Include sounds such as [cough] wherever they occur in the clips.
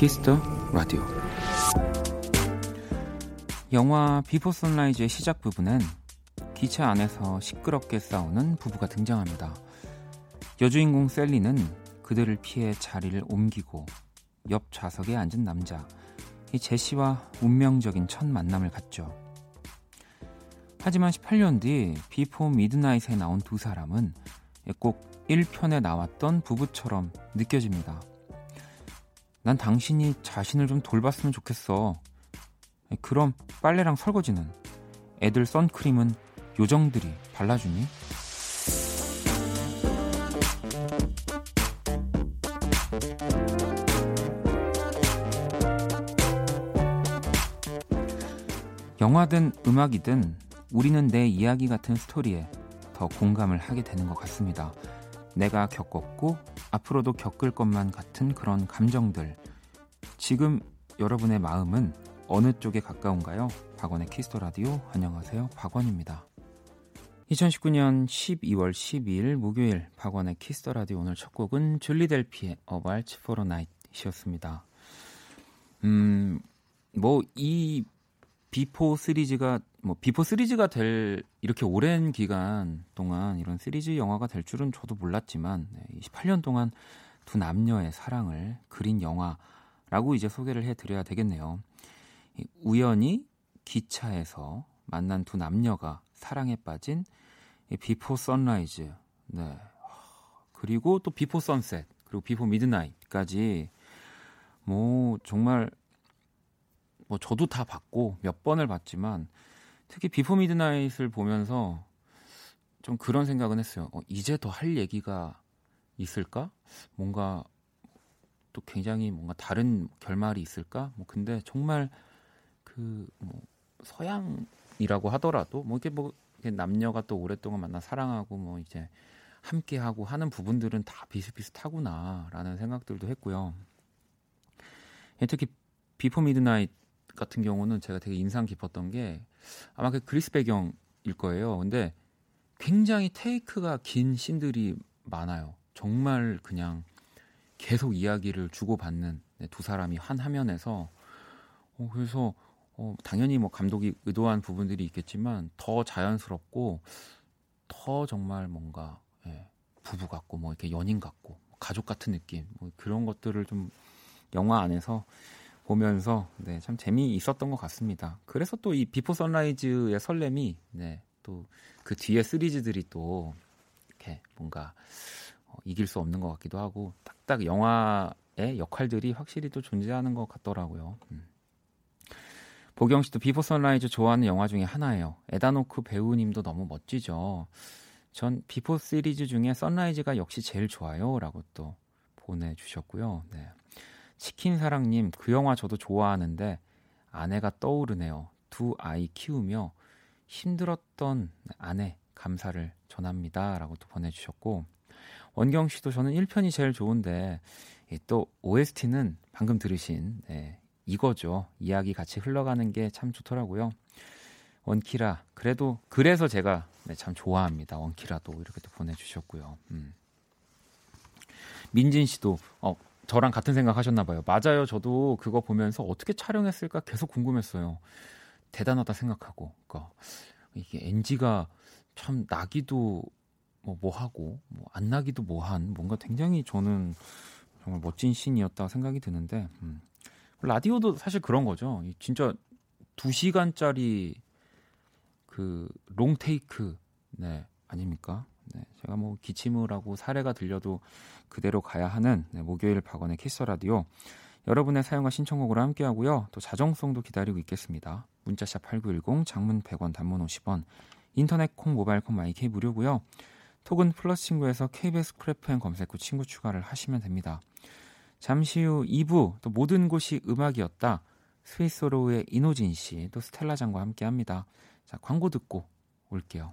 키스 더 라디오 영화 비포 선라이즈의 시작 부분엔 기차 안에서 시끄럽게 싸우는 부부가 등장합니다. 여주인공 셀린은 그들을 피해 자리를 옮기고 옆 좌석에 앉은 남자 이 제시와 운명적인 첫 만남을 갖죠. 하지만 18년 뒤 비포 미드나잇에 나온 두 사람은 꼭 1편에 나왔던 부부처럼 느껴집니다. 난 당신이 자신을 좀 돌봤으면 좋겠어. 그럼 빨래랑 설거지는 애들 선크림은 요정들이 발라주니? 영화든 음악이든 우리는 내 이야기 같은 스토리에 더 공감을 하게 되는 것 같습니다. 내가 겪었고 앞으로도 겪을 것만 같은 그런 감정들. 지금 여러분의 마음은 어느 쪽에 가까운가요? 박원의 키스 더 라디오 안녕하세요. 박원입니다. 2019년 12월 12일 목요일 박원의 키스 더 라디오 오늘 첫 곡은 줄리 델피의 A Waltz for a Night이었습니다. 음, 뭐 이 비포 시리즈가 뭐 비포 시리즈가 될 이렇게 오랜 기간 동안 이런 시리즈 영화가 될 줄은 저도 몰랐지만 28년 동안 두 남녀의 사랑을 그린 영화라고 이제 소개를 해드려야 되겠네요. 우연히 기차에서 만난 두 남녀가 사랑에 빠진 비포 선라이즈, 네. 그리고 또 비포 선셋, 그리고 비포 미드나잇까지 뭐 정말 뭐 저도 다 봤고 몇 번을 봤지만 특히 비포 미드나잇을 보면서 좀 그런 생각은 했어요. 어, 이제 더 할 얘기가 있을까? 뭔가 또 굉장히 뭔가 다른 결말이 있을까? 뭐 근데 정말 그 뭐 서양이라고 하더라도 뭐 이게 뭐 남녀가 또 오랫동안 만나 사랑하고 뭐 이제 함께 하고 하는 부분들은 다 비슷비슷하구나라는 생각들도 했고요. 예, 특히 비포 미드나잇 같은 경우는 제가 되게 인상 깊었던 게 아마 그 그리스 배경일 거예요. 근데 굉장히 테이크가 긴 씬들이 많아요. 정말 그냥 계속 이야기를 주고받는 네, 두 사람이 한 화면에서 어, 그래서 어, 당연히 뭐 감독이 의도한 부분들이 있겠지만 더 자연스럽고 더 정말 뭔가 예, 부부 같고 뭐 이렇게 연인 같고 가족 같은 느낌 뭐 그런 것들을 좀 영화 안에서 보면서 네, 참 재미 있었던 것 같습니다. 그래서 또 이 비포 선라이즈의 설렘이 네, 또 그 뒤에 시리즈들이 또 이렇게 뭔가 어, 이길 수 없는 것 같기도 하고 딱딱 영화의 역할들이 확실히 또 존재하는 것 같더라고요. 음. 보경 씨도 비포 선라이즈 좋아하는 영화 중에 하나예요. 에단 호크 배우님도 너무 멋지죠. 전 비포 시리즈 중에 선라이즈가 역시 제일 좋아요라고 또 보내주셨고요. 네. 치킨 사랑님 그 영화 저도 좋아하는데 아내가 떠오르네요. 두 아이 키우며 힘들었던 아내 감사를 전합니다 라고 또 보내주셨고 원경 씨도 저는 1편이 제일 좋은데 또 OST는 방금 들으신 네, 이거죠. 이야기 같이 흘러가는 게 참 좋더라고요. 원키라 그래도 그래서 제가 네, 참 좋아합니다. 원키라도 이렇게 또 보내주셨고요. 음. 민진 씨도 어, 저랑 같은 생각 하셨나 봐요. 맞아요. 저도 그거 보면서 어떻게 촬영했을까 계속 궁금했어요. 대단하다 생각하고. 그러니까 이게 NG가 참 나기도 뭐, 뭐 하고 뭐 안 나기도 뭐한 뭔가 굉장히 저는 정말 멋진 씬이었다 생각이 드는데 음. 라디오도 사실 그런 거죠. 진짜 2시간짜리 그 롱테이크 네 아닙니까? 네, 제가 뭐 기침을 하고 사레가 들려도 그대로 가야 하는 네, 목요일 박원의 Kiss the Radio. 여러분의 사연과 신청곡으로 함께하고요. 또 자정송도 기다리고 있겠습니다. 문자샵 8910, 장문 100원, 단문 50원, 인터넷 콩, 모바일 콩, 마이케이 무료고요. 톡은 플러스 친구에서 KBS Cool FM 검색 후 친구 추가를 하시면 됩니다. 잠시 후 2부 또 모든 곳이 음악이었다. 스윗소로우의 인호진 씨, 또 스텔라장과 함께합니다. 자 광고 듣고 올게요.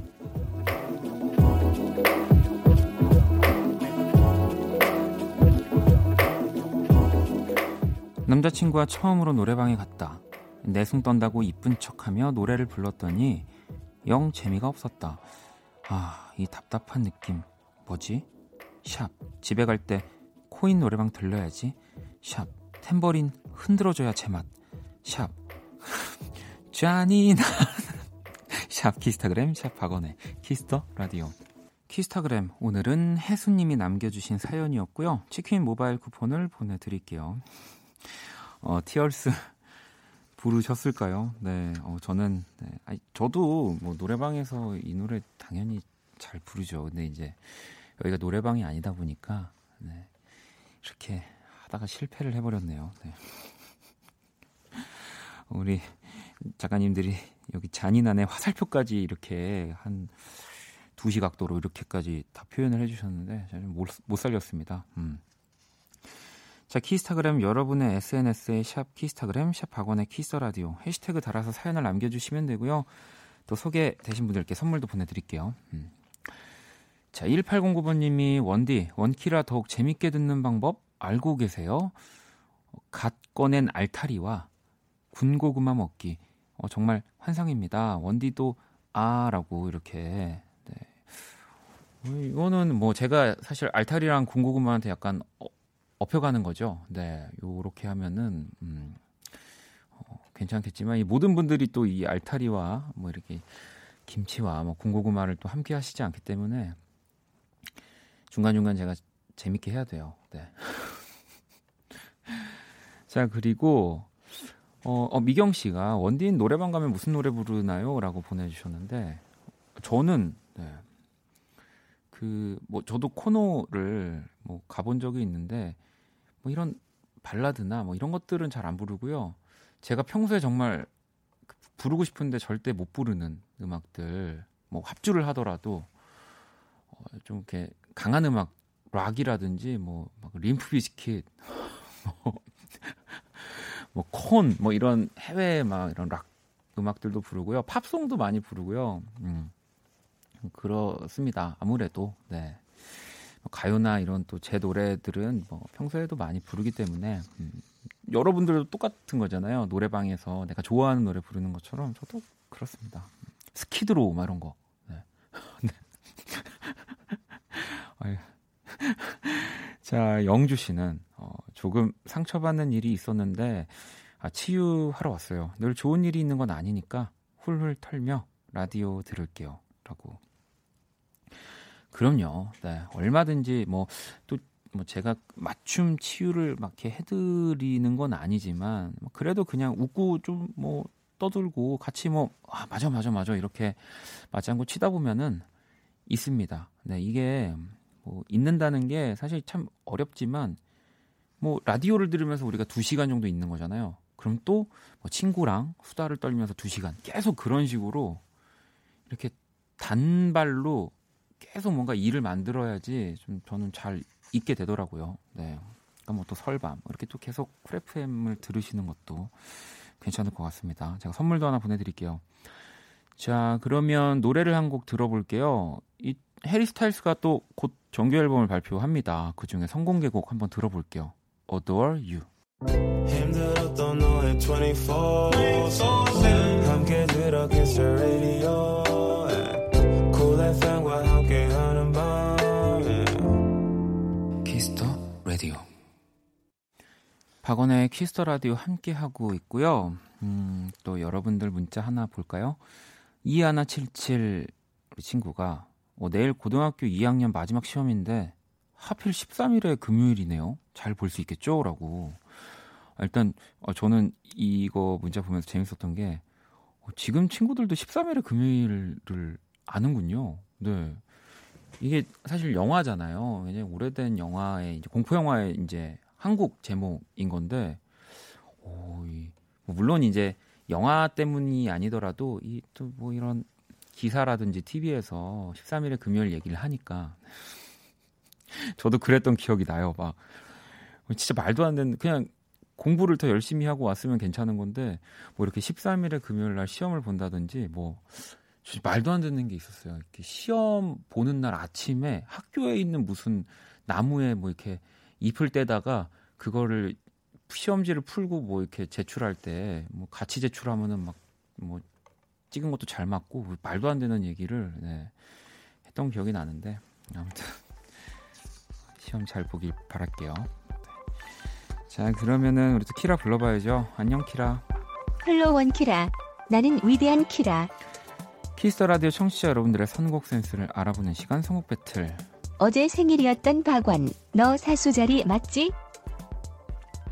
남자친구와 처음으로 노래방에 갔다. 내숭 떤다고 이쁜 척하며 노래를 불렀더니 영 재미가 없었다. 아, 이 답답한 느낌. 뭐지? 샵. 집에 갈 때 코인 노래방 들러야지. 샵. 탬버린 흔들어줘야 제맛. 샵. [laughs] 짠이나. [laughs] 샵 키스타그램 샵 박원의 Kiss the Radio. 키스타그램 오늘은 혜수님이 남겨주신 사연이었고요. 치킨 모바일 쿠폰을 보내드릴게요. 어, Tears [laughs] 부르셨을까요? 네, 어, 저는 네, 아니, 저도 뭐 노래방에서 이 노래 당연히 잘 부르죠. 근데 이제 여기가 노래방이 아니다 보니까 네, 이렇게 하다가 실패를 해버렸네요. 네. [laughs] 우리 작가님들이 여기 잔인한의 화살표까지 이렇게 한 두시 각도로 이렇게까지 다 표현을 해주셨는데 저는 못, 못 살렸습니다. 음. 자, 키스타그램 여러분의 SNS에 샵 키스타그램, 샵 박원의 키스라디오 해시태그 달아서 사연을 남겨주시면 되고요. 또 소개되신 분들께 선물도 보내드릴게요. 음. 자, 1809번님이 원디, 원키라 더욱 재밌게 듣는 방법 알고 계세요? 갓 꺼낸 알타리와 군고구마 먹기. 어, 정말 환상입니다. 원디도 아 라고 이렇게. 네. 어, 이거는 뭐 제가 사실 알타리랑 군고구마한테 약간 어, 업혀가는 거죠. 네, 요렇게 하면은 음, 어, 괜찮겠지만 이 모든 분들이 또 이 알타리와 뭐 이렇게 김치와 뭐 군고구마를 또 함께 하시지 않기 때문에 중간 중간 제가 재밌게 해야 돼요. 네. [laughs] 자 그리고 어, 어, 미경 씨가 원디인 노래방 가면 무슨 노래 부르나요?라고 보내주셨는데 저는 네, 그뭐 저도 코너를 뭐 가본 적이 있는데 뭐 이런 발라드나 뭐 이런 것들은 잘 안 부르고요. 제가 평소에 정말 부르고 싶은데 절대 못 부르는 음악들 뭐 합주를 하더라도 어, 좀 이렇게 강한 음악 락이라든지 뭐막 림프 비스킷 [laughs] 뭐콘뭐 이런 해외 막 이런 락 음악들도 부르고요. 팝송도 많이 부르고요. 음. 그렇습니다. 아무래도 네. 뭐 가요나 이런 또 제 노래들은 뭐 평소에도 많이 부르기 때문에 음, 여러분들도 똑같은 거잖아요. 노래방에서 내가 좋아하는 노래 부르는 것처럼 저도 그렇습니다. 스키드로 막 이런 거. 네. [laughs] 네. [laughs] [laughs] 자, 영주 씨는 어, 조금 상처받는 일이 있었는데 아, 치유하러 왔어요. 늘 좋은 일이 있는 건 아니니까 훌훌 털며 라디오 들을게요. 라고 그럼요. 네. 얼마든지 뭐또 뭐 제가 맞춤 치유를 막 이렇게 해드리는 건 아니지만 뭐 그래도 그냥 웃고 좀 뭐 떠들고 같이 뭐 아, 맞아 맞아 맞아 이렇게 맞장구 치다 보면은 있습니다. 네, 이게 뭐 있는다는 게 사실 참 어렵지만 뭐 라디오를 들으면서 우리가 2시간 정도 있는 거잖아요. 그럼 또 뭐 친구랑 수다를 떨면서 2시간 계속 그런 식으로 이렇게 단발로 계속 뭔가 일을 만들어야지 좀 저는 잘 있게 되더라고요. 네. 그러니까 뭐 또 설밤 이렇게 또 계속 프레프엠을 들으시는 것도 괜찮을 것 같습니다. 제가 선물도 하나 보내드릴게요. 자 그러면 노래를 한 곡 들어볼게요. 이 해리 스타일스가 또 곧 정규 앨범을 발표합니다. 그 중에 성공개곡 한번 들어볼게요. Adore You. 힘들었던 너의 24 함께 들어 Kiss the Radio 박원의 Kiss the Radio 함께 하고 있고요. 음, 또 여러분들 문자 하나 볼까요? 2177 우리 친구가 어, 내일 고등학교 2학년 마지막 시험인데 하필 13일에 금요일이네요. 잘 볼 수 있겠죠? 라고. 일단 어, 저는 이거 문자 보면서 재밌었던 게 어, 지금 친구들도 13일에 금요일을 아는군요. 네. 이게 사실 영화잖아요. 왜냐면 오래된 영화의 이제 공포 영화의 이제 한국 제목인 건데, 오, 이, 뭐 물론 이제 영화 때문이 아니더라도 이 또 뭐 이런 기사라든지 TV에서 13일에 금요일 얘기를 하니까 [laughs] 저도 그랬던 기억이 나요. 막 진짜 말도 안 되는 그냥 공부를 더 열심히 하고 왔으면 괜찮은 건데 뭐 이렇게 13일에 금요일 날 시험을 본다든지 뭐 말도 안 되는 게 있었어요. 이렇게 시험 보는 날 아침에 학교에 있는 무슨 나무에 뭐 이렇게 잎을 떼다가 그거를 시험지를 풀고 뭐 이렇게 제출할 때 뭐 같이 제출하면은 막 뭐 찍은 것도 잘 맞고 말도 안 되는 얘기를 네, 했던 기억이 나는데 아무튼 시험 잘 보길 바랄게요. 자 그러면은 우리 또 키라 불러봐야죠. 안녕 키라. Hello 원 키라. 나는 위대한 키라. Kiss the Radio 청취자 여러분들의 선곡 센스를 알아보는 시간 선곡 배틀. 어제 생일이었던 박원. 너 사수 자리 맞지?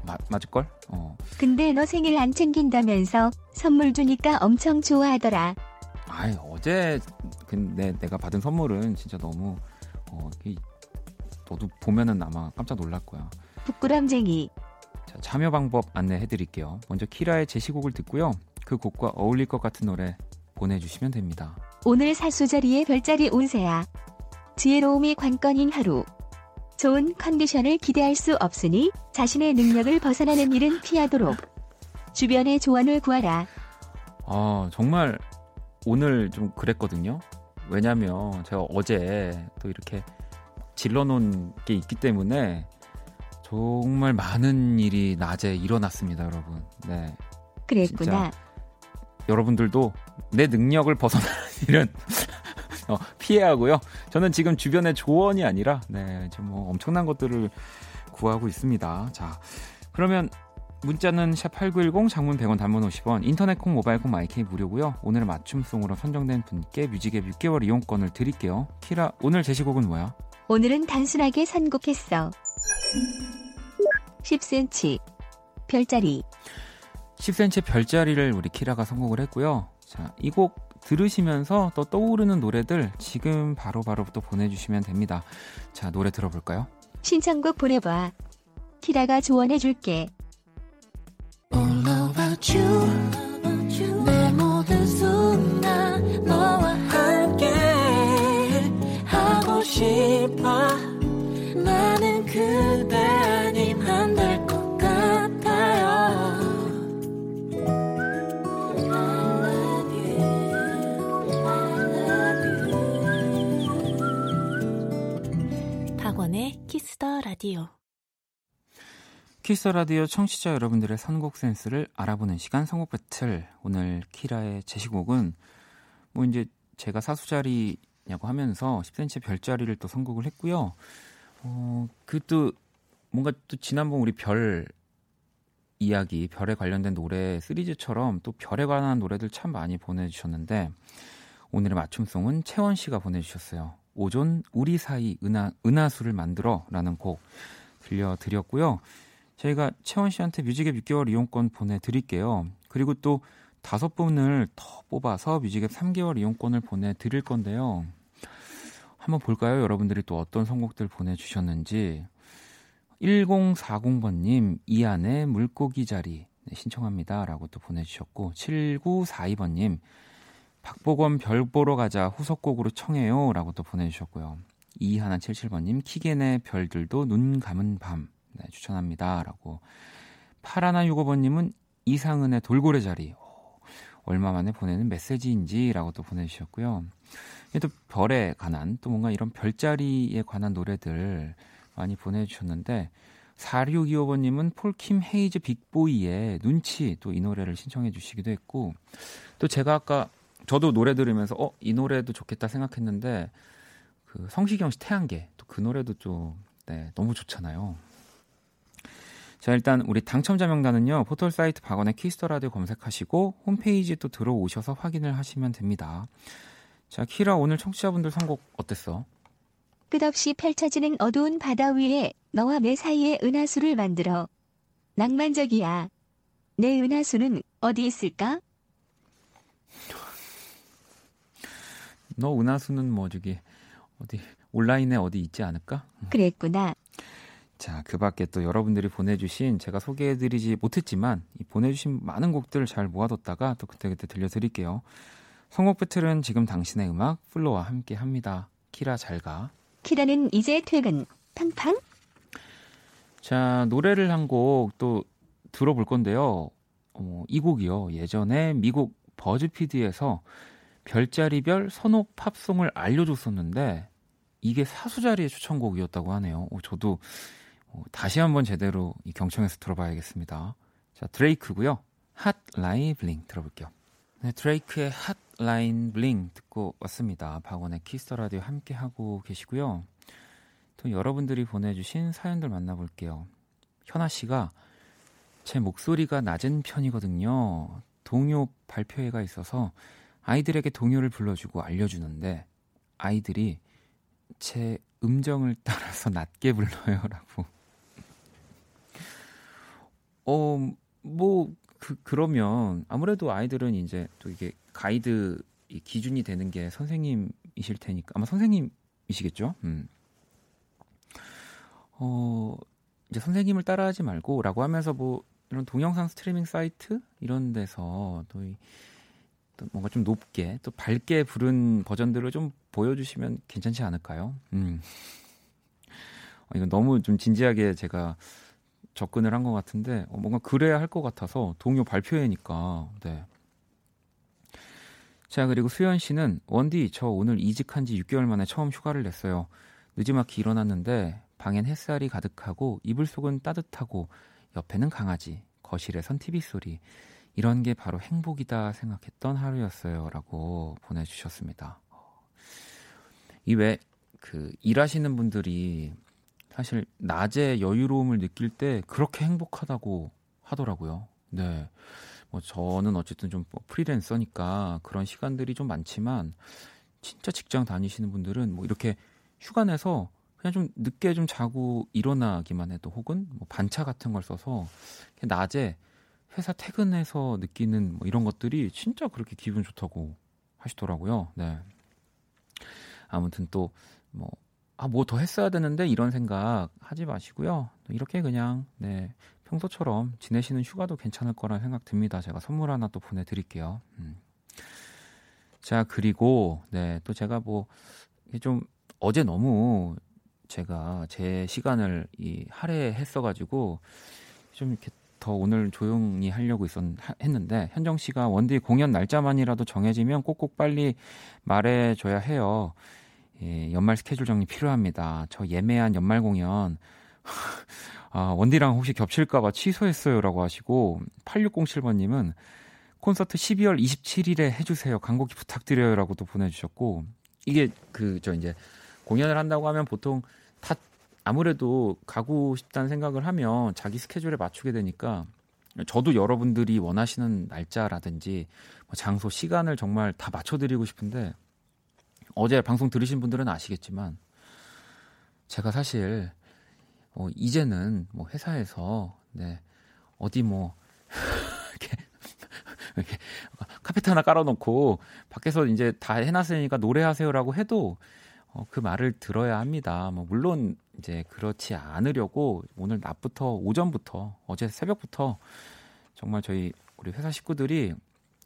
마, 맞을걸? 어. 근데 너 생일 안 챙긴다면서 선물 주니까 엄청 좋아하더라. 아이 어제 근데 내가 받은 선물은 진짜 너무 어, 이, 너도 보면은 아마 깜짝 놀랄 거야. 부끄럼쟁이. 자, 참여 방법 안내해 드릴게요. 먼저 키라의 제시곡을 듣고요. 그 곡과 어울릴 것 같은 노래 보내주시면 됩니다. 오늘 사수 자리에 별자리 운세야. 지혜로움이 관건인 하루. 좋은 컨디션을 기대할 수 없으니 자신의 능력을 벗어나는 일은 피하도록. 주변의 조언을 구하라. 아, 정말 오늘 좀 그랬거든요. 왜냐면 제가 어제 또 이렇게 질러놓은 게 있기 때문에 정말 많은 일이 낮에 일어났습니다, 여러분. 네. 그랬구나. 여러분들도 내 능력을 벗어나는 [laughs] 일은 어, 피해야 하고요. 저는 지금 주변의 조언이 아니라 네, 좀뭐 엄청난 것들을 구하고 있습니다. 자, 그러면 문자는 샵8910 장문 100원 단문 50원 인터넷 콩 모바일 콩 마이케이 무료고요. 오늘 맞춤송으로 선정된 분께 뮤직앱 6개월 이용권을 드릴게요. 키라 오늘 제시곡은 뭐야? 오늘은 단순하게 선곡했어. 10cm 별자리 10cm 별자리를 우리 키라가 선곡을 했고요. 자, 이 곡 들으시면서 또 떠오르는 노래들 지금 바로바로 바로 또 보내주시면 됩니다. 자, 노래 들어볼까요? 신청곡 보내봐. 키라가 조언해줄게. All about you. 라디오. Kiss the Radio 청취자 여러분들의 선곡 센스를 알아보는 시간 선곡 배틀. 오늘 키라의 제시곡은 뭐 이제 제가 사수자리냐고 하면서 10cm 별자리를 또 선곡을 했고요. 어, 그 또 뭔가 또 지난번 우리 별 이야기, 별에 관련된 노래 시리즈처럼 또 별에 관한 노래들 참 많이 보내주셨는데 오늘의 맞춤송은 채원 씨가 보내주셨어요. 오존 우리 사이 은하, 은하수를 만들어라는 곡 들려드렸고요. 저희가 채원 씨한테 뮤직앱 6개월 이용권 보내드릴게요. 그리고 또 다섯 분을 더 뽑아서 뮤직앱 3개월 이용권을 보내드릴 건데요. 한번 볼까요? 여러분들이 또 어떤 선곡들 보내주셨는지. 1040번님, 이안의 물고기 자리 네, 신청합니다. 라고 또 보내주셨고, 7942번님, 박보검 별 보러 가자 후속곡으로 청해요. 라고 또 보내주셨고요. 2177번님, 키겐의 별들도 눈 감은 밤 네, 추천합니다. 라고. 파라나 65번님은 이상은의 돌고래 자리. 얼마 만에 보내는 메시지인지 라고 또 보내주셨고요. 또 별에 관한 또 뭔가 이런 별자리에 관한 노래들 많이 보내주셨는데 4625번님은 폴킴 헤이즈 빅보이의 눈치 또 이 노래를 신청해 주시기도 했고 또 제가 아까 저도 노래 들으면서 어 이 노래도 좋겠다 생각했는데 그 성시경 씨 태양계 또 그 노래도 좀 네, 너무 좋잖아요. 자 일단 우리 당첨자 명단은요 포털 사이트 박원의 Kiss the Radio 검색하시고 홈페이지 또 들어오셔서 확인을 하시면 됩니다. 자, 키라 오늘 청취자분들 선곡 어땠어? 끝없이 펼쳐지는 어두운 바다 위에 너와 내 사이에 은하수를 만들어. 낭만적이야. 내 은하수는 어디 있을까? 너 은하수는 뭐 저기 어디 온라인에 어디 있지 않을까? 그랬구나. 자, 그 밖에 또 여러분들이 보내주신 제가 소개해드리지 못했지만 이 보내주신 많은 곡들 잘 모아뒀다가 또 그때그때 들려드릴게요. 선곡 배틀은 지금 당신의 음악 플로와 함께 합니다. 키라 잘가. 키라는 이제 퇴근. 팡팡. 자 노래를 한 곡 또 들어볼 건데요. 어, 이 곡이요. 예전에 미국 버즈피드에서 별자리별 선호 팝송을 알려줬었는데 이게 사수자리의 추천곡이었다고 하네요. 어, 저도 어, 다시 한번 제대로 이 경청해서 들어봐야겠습니다. 자, 드레이크고요. Hotline Bling 들어볼게요. 네, 드레이크의 Hotline Bling 듣고 왔습니다. 박원의 Kiss the Radio 함께 하고 계시고요. 또 여러분들이 보내주신 사연들 만나볼게요. 현아 씨가 제 목소리가 낮은 편이거든요. 동요 발표회가 있어서 아이들에게 동요를 불러주고 알려주는데 아이들이 제 음정을 따라서 [laughs] 낮게 불러요라고. 어, 뭐, 그, 그러면 아무래도 아이들은 이제 또 이게 가이드 기준이 되는 게 선생님이실 테니까 아마 선생님이시겠죠? 음. 어, 이제 선생님을 따라하지 말고라고 하면서 뭐 이런 동영상 스트리밍 사이트 이런 데서 또, 이, 또 뭔가 좀 높게 또 밝게 부른 버전들을 좀 보여주시면 괜찮지 않을까요? 음. 어, 이거 너무 좀 진지하게 제가 접근을 한 것 같은데 어, 뭔가 그래야 할 것 같아서 동요 발표회니까 네. 자 그리고 수현 씨는 원디 저 오늘 이직한 지 6개월 만에 처음 휴가를 냈어요. 늦지막히 일어났는데 방엔 햇살이 가득하고 이불 속은 따뜻하고 옆에는 강아지, 거실에선 TV 소리. 이런 게 바로 행복이다 생각했던 하루였어요라고 보내 주셨습니다. 이외 그 일하시는 분들이 사실 낮에 여유로움을 느낄 때 그렇게 행복하다고 하더라고요. 네. 뭐 저는 어쨌든 좀뭐 프리랜서니까 그런 시간들이 좀 많지만 진짜 직장 다니시는 분들은 뭐 이렇게 휴가 내서 그냥 좀 늦게 좀 자고 일어나기만 해도 혹은 뭐 반차 같은 걸 써서 낮에 회사 퇴근해서 느끼는 뭐 이런 것들이 진짜 그렇게 기분 좋다고 하시더라고요. 네. 아무튼 또 뭐 아, 뭐 더 했어야 되는데 이런 생각 하지 마시고요. 이렇게 그냥 네. 평소처럼 지내시는 휴가도 괜찮을 거라 생각 듭니다. 제가 선물 하나 또 보내 드릴게요. 음. 자, 그리고 네, 또 제가 뭐 좀 어제 너무 제가 제 시간을 이 할애했어 가지고 좀 이렇게 더 오늘 조용히 하려고 있었 했는데 현정 씨가 원디 공연 날짜만이라도 정해지면 꼭꼭 빨리 말해줘야 해요. 예, 연말 스케줄 정리 필요합니다. 저 예매한 연말 공연 [laughs] 아, 원디랑 혹시 겹칠까봐 취소했어요라고 하시고 8607번님은 콘서트 12월 27일에 해주세요. 광고기 부탁드려요라고 도 보내주셨고 이게 그 저 이제 공연을 한다고 하면 보통 다 아무래도 가고 싶다는 생각을 하면 자기 스케줄에 맞추게 되니까 저도 여러분들이 원하시는 날짜라든지 뭐 장소, 시간을 정말 다 맞춰드리고 싶은데 어제 방송 들으신 분들은 아시겠지만 제가 사실 어, 이제는 뭐 회사에서 네 어디 뭐 [laughs] 이렇게 이렇게 카페트 하나 깔아놓고 밖에서 이제 다 해놨으니까 노래하세요라고 해도 어, 그 말을 들어야 합니다. 뭐 물론 이제 그렇지 않으려고 오늘 낮부터 오전부터 어제 새벽부터 정말 저희 우리 회사 식구들이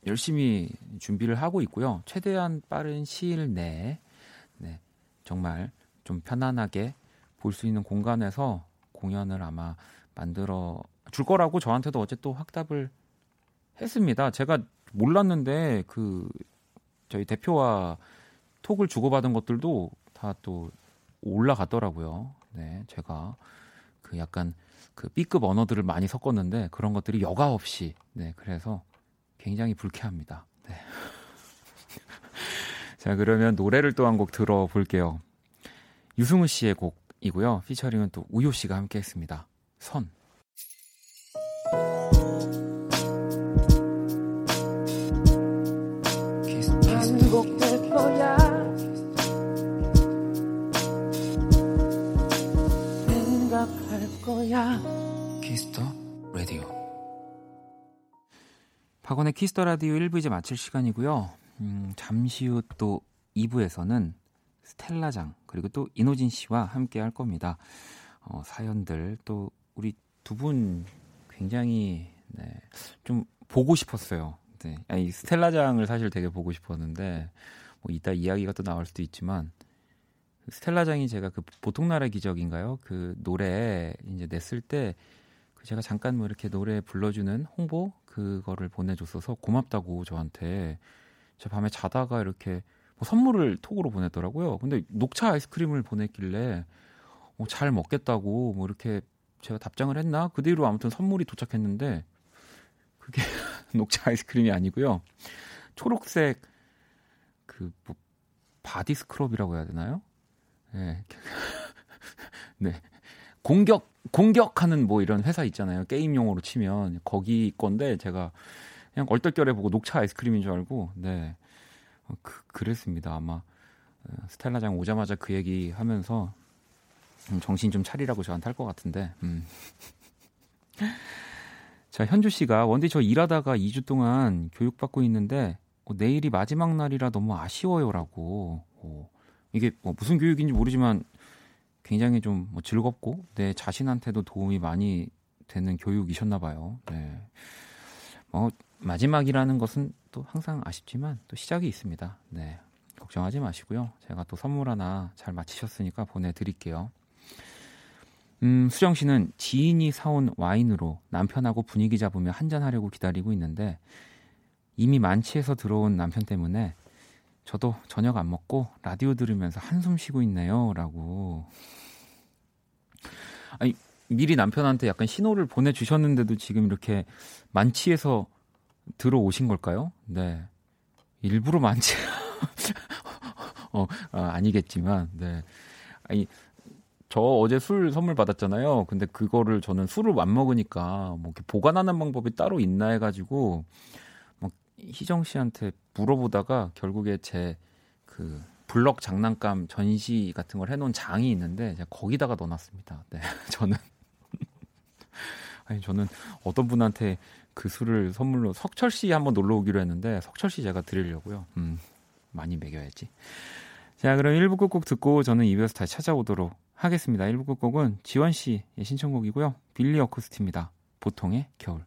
열심히 준비를 하고 있고요. 최대한 빠른 시일 내에 네, 정말 좀 편안하게 볼 수 있는 공간에서 공연을 아마 만들어 줄 거라고 저한테도 어제 또 확답을 했습니다. 제가 몰랐는데 그 저희 대표와 톡을 주고받은 것들도 다 또 올라갔더라고요. 네, 제가 그 약간 그 B급 언어들을 많이 섞었는데 그런 것들이 여과 없이 네, 그래서 굉장히 불쾌합니다. 네. [laughs] 자, 그러면 노래를 또 한 곡 들어볼게요. 유승우 씨의 곡이고요. 피처링은 또 우효 씨가 함께 했습니다. 선. Kiss the Radio. 박원의 Kiss the Radio 1부 이제 마칠 시간이고요. 음, 잠시 후 또 2부에서는 스텔라장 그리고 또 인호진 씨와 함께 할 겁니다. 어, 사연들 또 우리 두 분 굉장히 네, 좀 보고 싶었어요. 네. 아니, 스텔라장을 사실 되게 보고 싶었는데 뭐 이따 이야기가 또 나올 수도 있지만 스텔라장이 제가 그 보통 나라 기적인가요? 그 노래 이제 냈을 때 제가 잠깐 뭐 이렇게 노래 불러주는 홍보 그거를 보내줬어서 고맙다고 저한테 제 밤에 자다가 이렇게 뭐 선물을 톡으로 보냈더라고요. 근데 녹차 아이스크림을 보냈길래 어, 잘 먹겠다고 뭐 이렇게 제가 답장을 했나? 그 뒤로 아무튼 선물이 도착했는데 그게 [laughs] 녹차 아이스크림이 아니고요. 초록색 그 뭐 body scrub이라고 해야 되나요? 네. [laughs] 네. 공격 공격하는 뭐 이런 회사 있잖아요. 게임 용어로 치면 거기 건데 제가 그냥 얼떨결에 보고 녹차 아이스크림인 줄 알고 네. 어, 그, 그랬습니다. 아마 어, 스텔라장 오자마자 그 얘기 하면서 음, 정신 좀 차리라고 저한테 할 것 같은데. 음. [laughs] 자, 현주 씨가 원디 저 일하다가 2주 동안 교육받고 있는데 어, 내일이 마지막 날이라 너무 아쉬워요라고. 어, 이게 뭐 무슨 교육인지 모르지만 굉장히 좀 뭐 즐겁고 내 자신한테도 도움이 많이 되는 교육이셨나 봐요. 네. 뭐 마지막이라는 것은 또 항상 아쉽지만 또 시작이 있습니다. 네. 걱정하지 마시고요. 제가 또 선물 하나 잘 마치셨으니까 보내드릴게요. 음, 수정 씨는 지인이 사온 와인으로 남편하고 분위기 잡으며 한잔하려고 기다리고 있는데 이미 만취해서 들어온 남편 때문에 저도 저녁 안 먹고 라디오 들으면서 한숨 쉬고 있네요. 라고. 아니, 미리 남편한테 약간 신호를 보내주셨는데도 지금 이렇게 만취해서 들어오신 걸까요? 네. 일부러 만취. [laughs] 어, 아, 아니겠지만, 네. 아니, 저 어제 술 선물 받았잖아요. 근데 그거를 저는 술을 안 먹으니까 뭐 이렇게 보관하는 방법이 따로 있나 해가지고 막 희정 씨한테 물어보다가 결국에 제 그 블럭 장난감 전시 같은 걸 해놓은 장이 있는데 제가 거기다가 넣어놨습니다. 네, [laughs] 저는 아니 저는 어떤 분한테 그 술을 선물로 석철 씨 한번 놀러 오기로 했는데 석철 씨 제가 드리려고요. 음, 많이 먹여야지. 자, 그럼 1부 끝곡 듣고 저는 2부에서 다시 찾아오도록 하겠습니다. 1부 끝곡은 지원 씨의 신청곡이고요. 빌리 어쿠스티입니다. 보통의 겨울.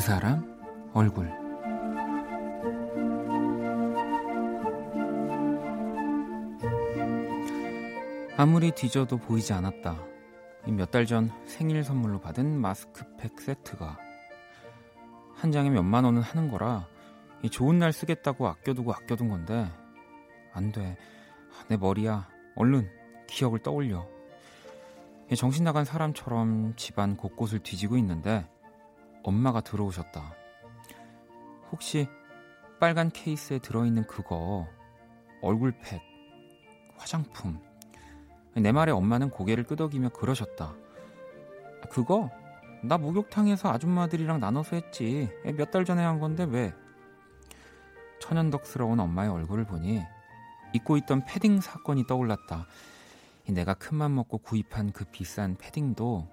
그 사람 얼굴 아무리 뒤져도 보이지 않았다. 몇 달 전 생일 선물로 받은 마스크팩 세트가 한 장에 몇만 원은 하는 거라 좋은 날 쓰겠다고 아껴두고 아껴둔 건데 안 돼. 내 머리야. 얼른 기억을 떠올려. 정신 나간 사람처럼 집안 곳곳을 뒤지고 있는데 엄마가 들어오셨다. 혹시 빨간 케이스에 들어있는 그거 얼굴팩, 화장품. 내 말에 엄마는 고개를 끄덕이며 그러셨다. 그거 나 목욕탕에서 아줌마들이랑 나눠서 했지. 몇 달 전에 한 건데 왜? 천연덕스러운 엄마의 얼굴을 보니 잊고 있던 패딩 사건이 떠올랐다. 내가 큰맘 먹고 구입한 그 비싼 패딩도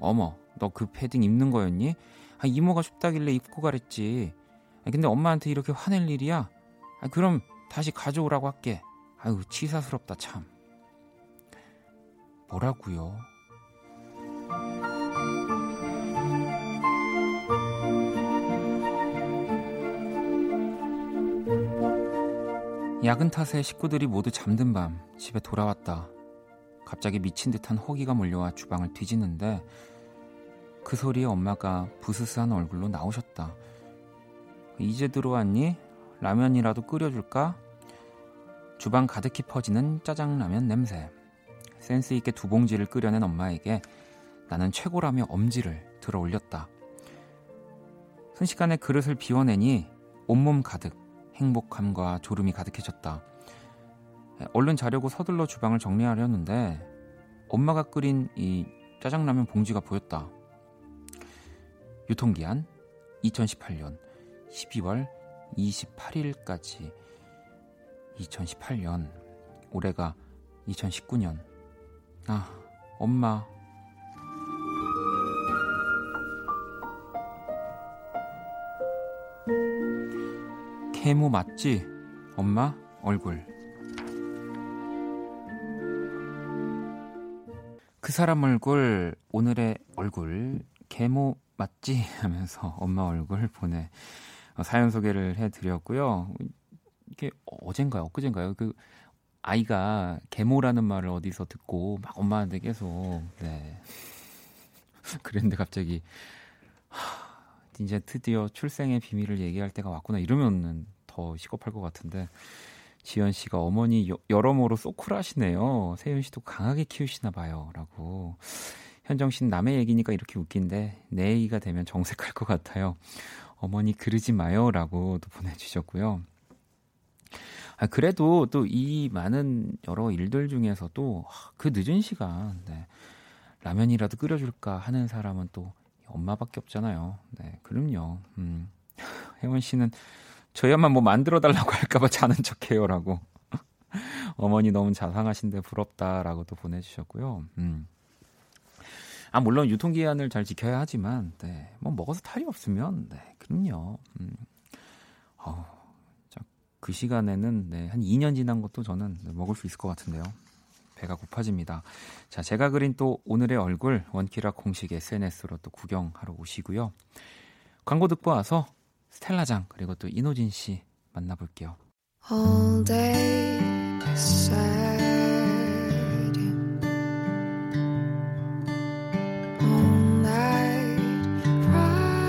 어머 너 그 패딩 입는 거였니? 아, 이모가 춥다길래 입고 가랬지. 아, 근데 엄마한테 이렇게 화낼 일이야? 아, 그럼 다시 가져오라고 할게. 아유, 치사스럽다, 참. 뭐라고요? 야근 탓에 식구들이 모두 잠든 밤 집에 돌아왔다. 갑자기 미친 듯한 허기가 몰려와 주방을 뒤지는데 그 소리에 엄마가 부스스한 얼굴로 나오셨다. 이제 들어왔니? 라면이라도 끓여줄까? 주방 가득히 퍼지는 짜장라면 냄새. 센스 있게 두 봉지를 끓여낸 엄마에게 나는 최고라며 엄지를 들어 올렸다. 순식간에 그릇을 비워내니 온몸 가득 행복함과 졸음이 가득해졌다. 얼른 자려고 서둘러 주방을 정리하려는데 엄마가 끓인 이 짜장라면 봉지가 보였다. 유통기한 2018년 12월 28일까지 2018년 올해가 2019년 아 엄마 캐모 맞지? 엄마 얼굴 그 사람 얼굴, 오늘의 얼굴, 계모 맞지? [laughs] 하면서 엄마 얼굴 보내 어, 사연 소개를 해드렸고요. 이게 어젠가요? 엊그젠가요? 그 아이가 계모라는 말을 어디서 듣고 막 엄마한테 계속 네. [laughs] 그랬는데 갑자기 하, 이제 드디어 출생의 비밀을 얘기할 때가 왔구나 이러면은 더 시겁할 것 같은데 지연 씨가 어머니 여러모로 소쿨하시네요. 세윤 씨도 강하게 키우시나 봐요라고. 현정 씨는 남의 얘기니까 이렇게 웃긴데 내 얘기가 되면 정색할 것 같아요. 어머니 그러지 마요라고 또 보내주셨고요. 아, 그래도 또 이 많은 여러 일들 중에서도 그 늦은 시간 네, 라면이라도 끓여줄까 하는 사람은 또 엄마밖에 없잖아요. 네, 그럼요. 음. [laughs] 혜원 씨는 저희야만 뭐 만들어 달라고 할까봐 자는 척해요라고. [laughs] 어머니 너무 자상하신데 부럽다라고 또 보내주셨고요. 음. 아 물론 유통기한을 잘 지켜야 하지만, 네, 뭐 먹어서 탈이 없으면, 네, 그럼요. 음. 어, 자, 그 시간에는 네, 한 2년 지난 것도 저는 네, 먹을 수 있을 것 같은데요. 배가 고파집니다. 자, 제가 그린 또 오늘의 얼굴 원키라 공식 SNS로 또 구경하러 오시고요. 광고 듣고 와서 스텔라장 그리고 또 이노진 씨 만나볼게요. All day sad. All night cry.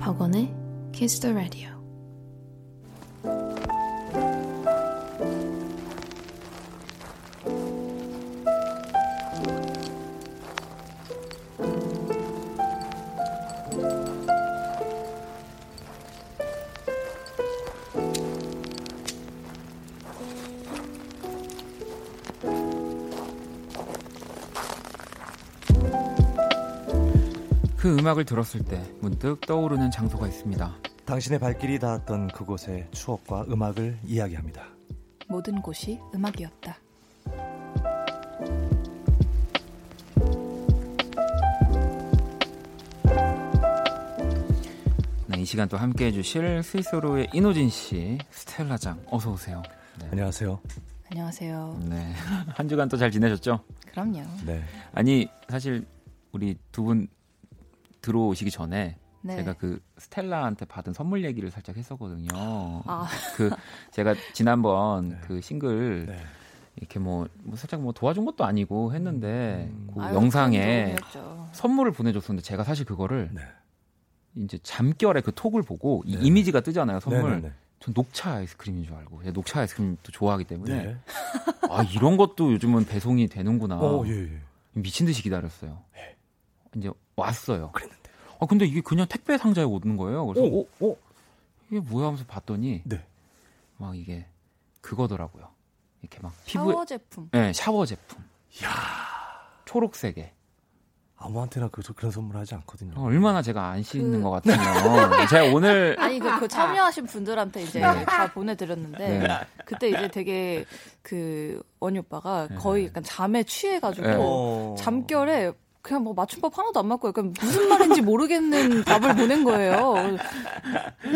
박원의 Kiss the Radio. 그 음악을 들었을 때 문득 떠오르는 장소가 있습니다. 당신의 발길이 닿았던 그곳의 추억과 음악을 이야기합니다. 모든 곳이 음악이었다. 네, 이 시간 또 함께 해 주실 스위스로의 이노진 씨, 스텔라장 어서 오세요. 네. 안녕하세요. 안녕하세요. 네, [laughs] 한 주간 또 잘 지내셨죠? 그럼요. 네. 아니 사실 우리 두 분 들어오시기 전에 네. 제가 그 스텔라한테 받은 선물 얘기를 살짝 했었거든요. 아. 그 제가 지난번 네. 그 싱글 네. 이렇게 뭐, 뭐, 살짝 뭐 도와준 것도 아니고 했는데 음. 그 아유, 영상에 선물을 보내줬었는데 제가 사실 그거를 네. 이제 잠결에 그 톡을 보고 이 네. 이미지가 뜨잖아요 선물. 네, 전 녹차 아이스크림인 줄 알고 제가 녹차 아이스크림도 좋아하기 때문에 아 이런 것도 요즘은 배송이 되는구나. 어, 예, 예. 미친 듯이 기다렸어요. 예. 이제 왔어요. 그랬는데. 아 근데 이게 그냥 택배 상자에 오는 거예요. 그래서 오, 어, 어 이게 뭐야 하면서 봤더니 네. 막 이게 그거더라고요. 이렇게 막 피부에 샤워 제품. 네, 샤워 제품. 야 초록색에. 아무한테나 그, 그런 선물 하지 않거든요. 어, 얼마나 제가 안 씻는 그... 것 같으면 제가 오늘 [laughs] 아니 그, 그 참여하신 분들한테 이제 네. 다 보내드렸는데 네. 그때 이제 되게 그 원희 오빠가 네. 거의 약간 잠에 취해가지고 네. 어. 잠결에 그냥 뭐 맞춤법 하나도 안 맞고 약간 무슨 말인지 모르겠는 [laughs] 답을 보낸 거예요.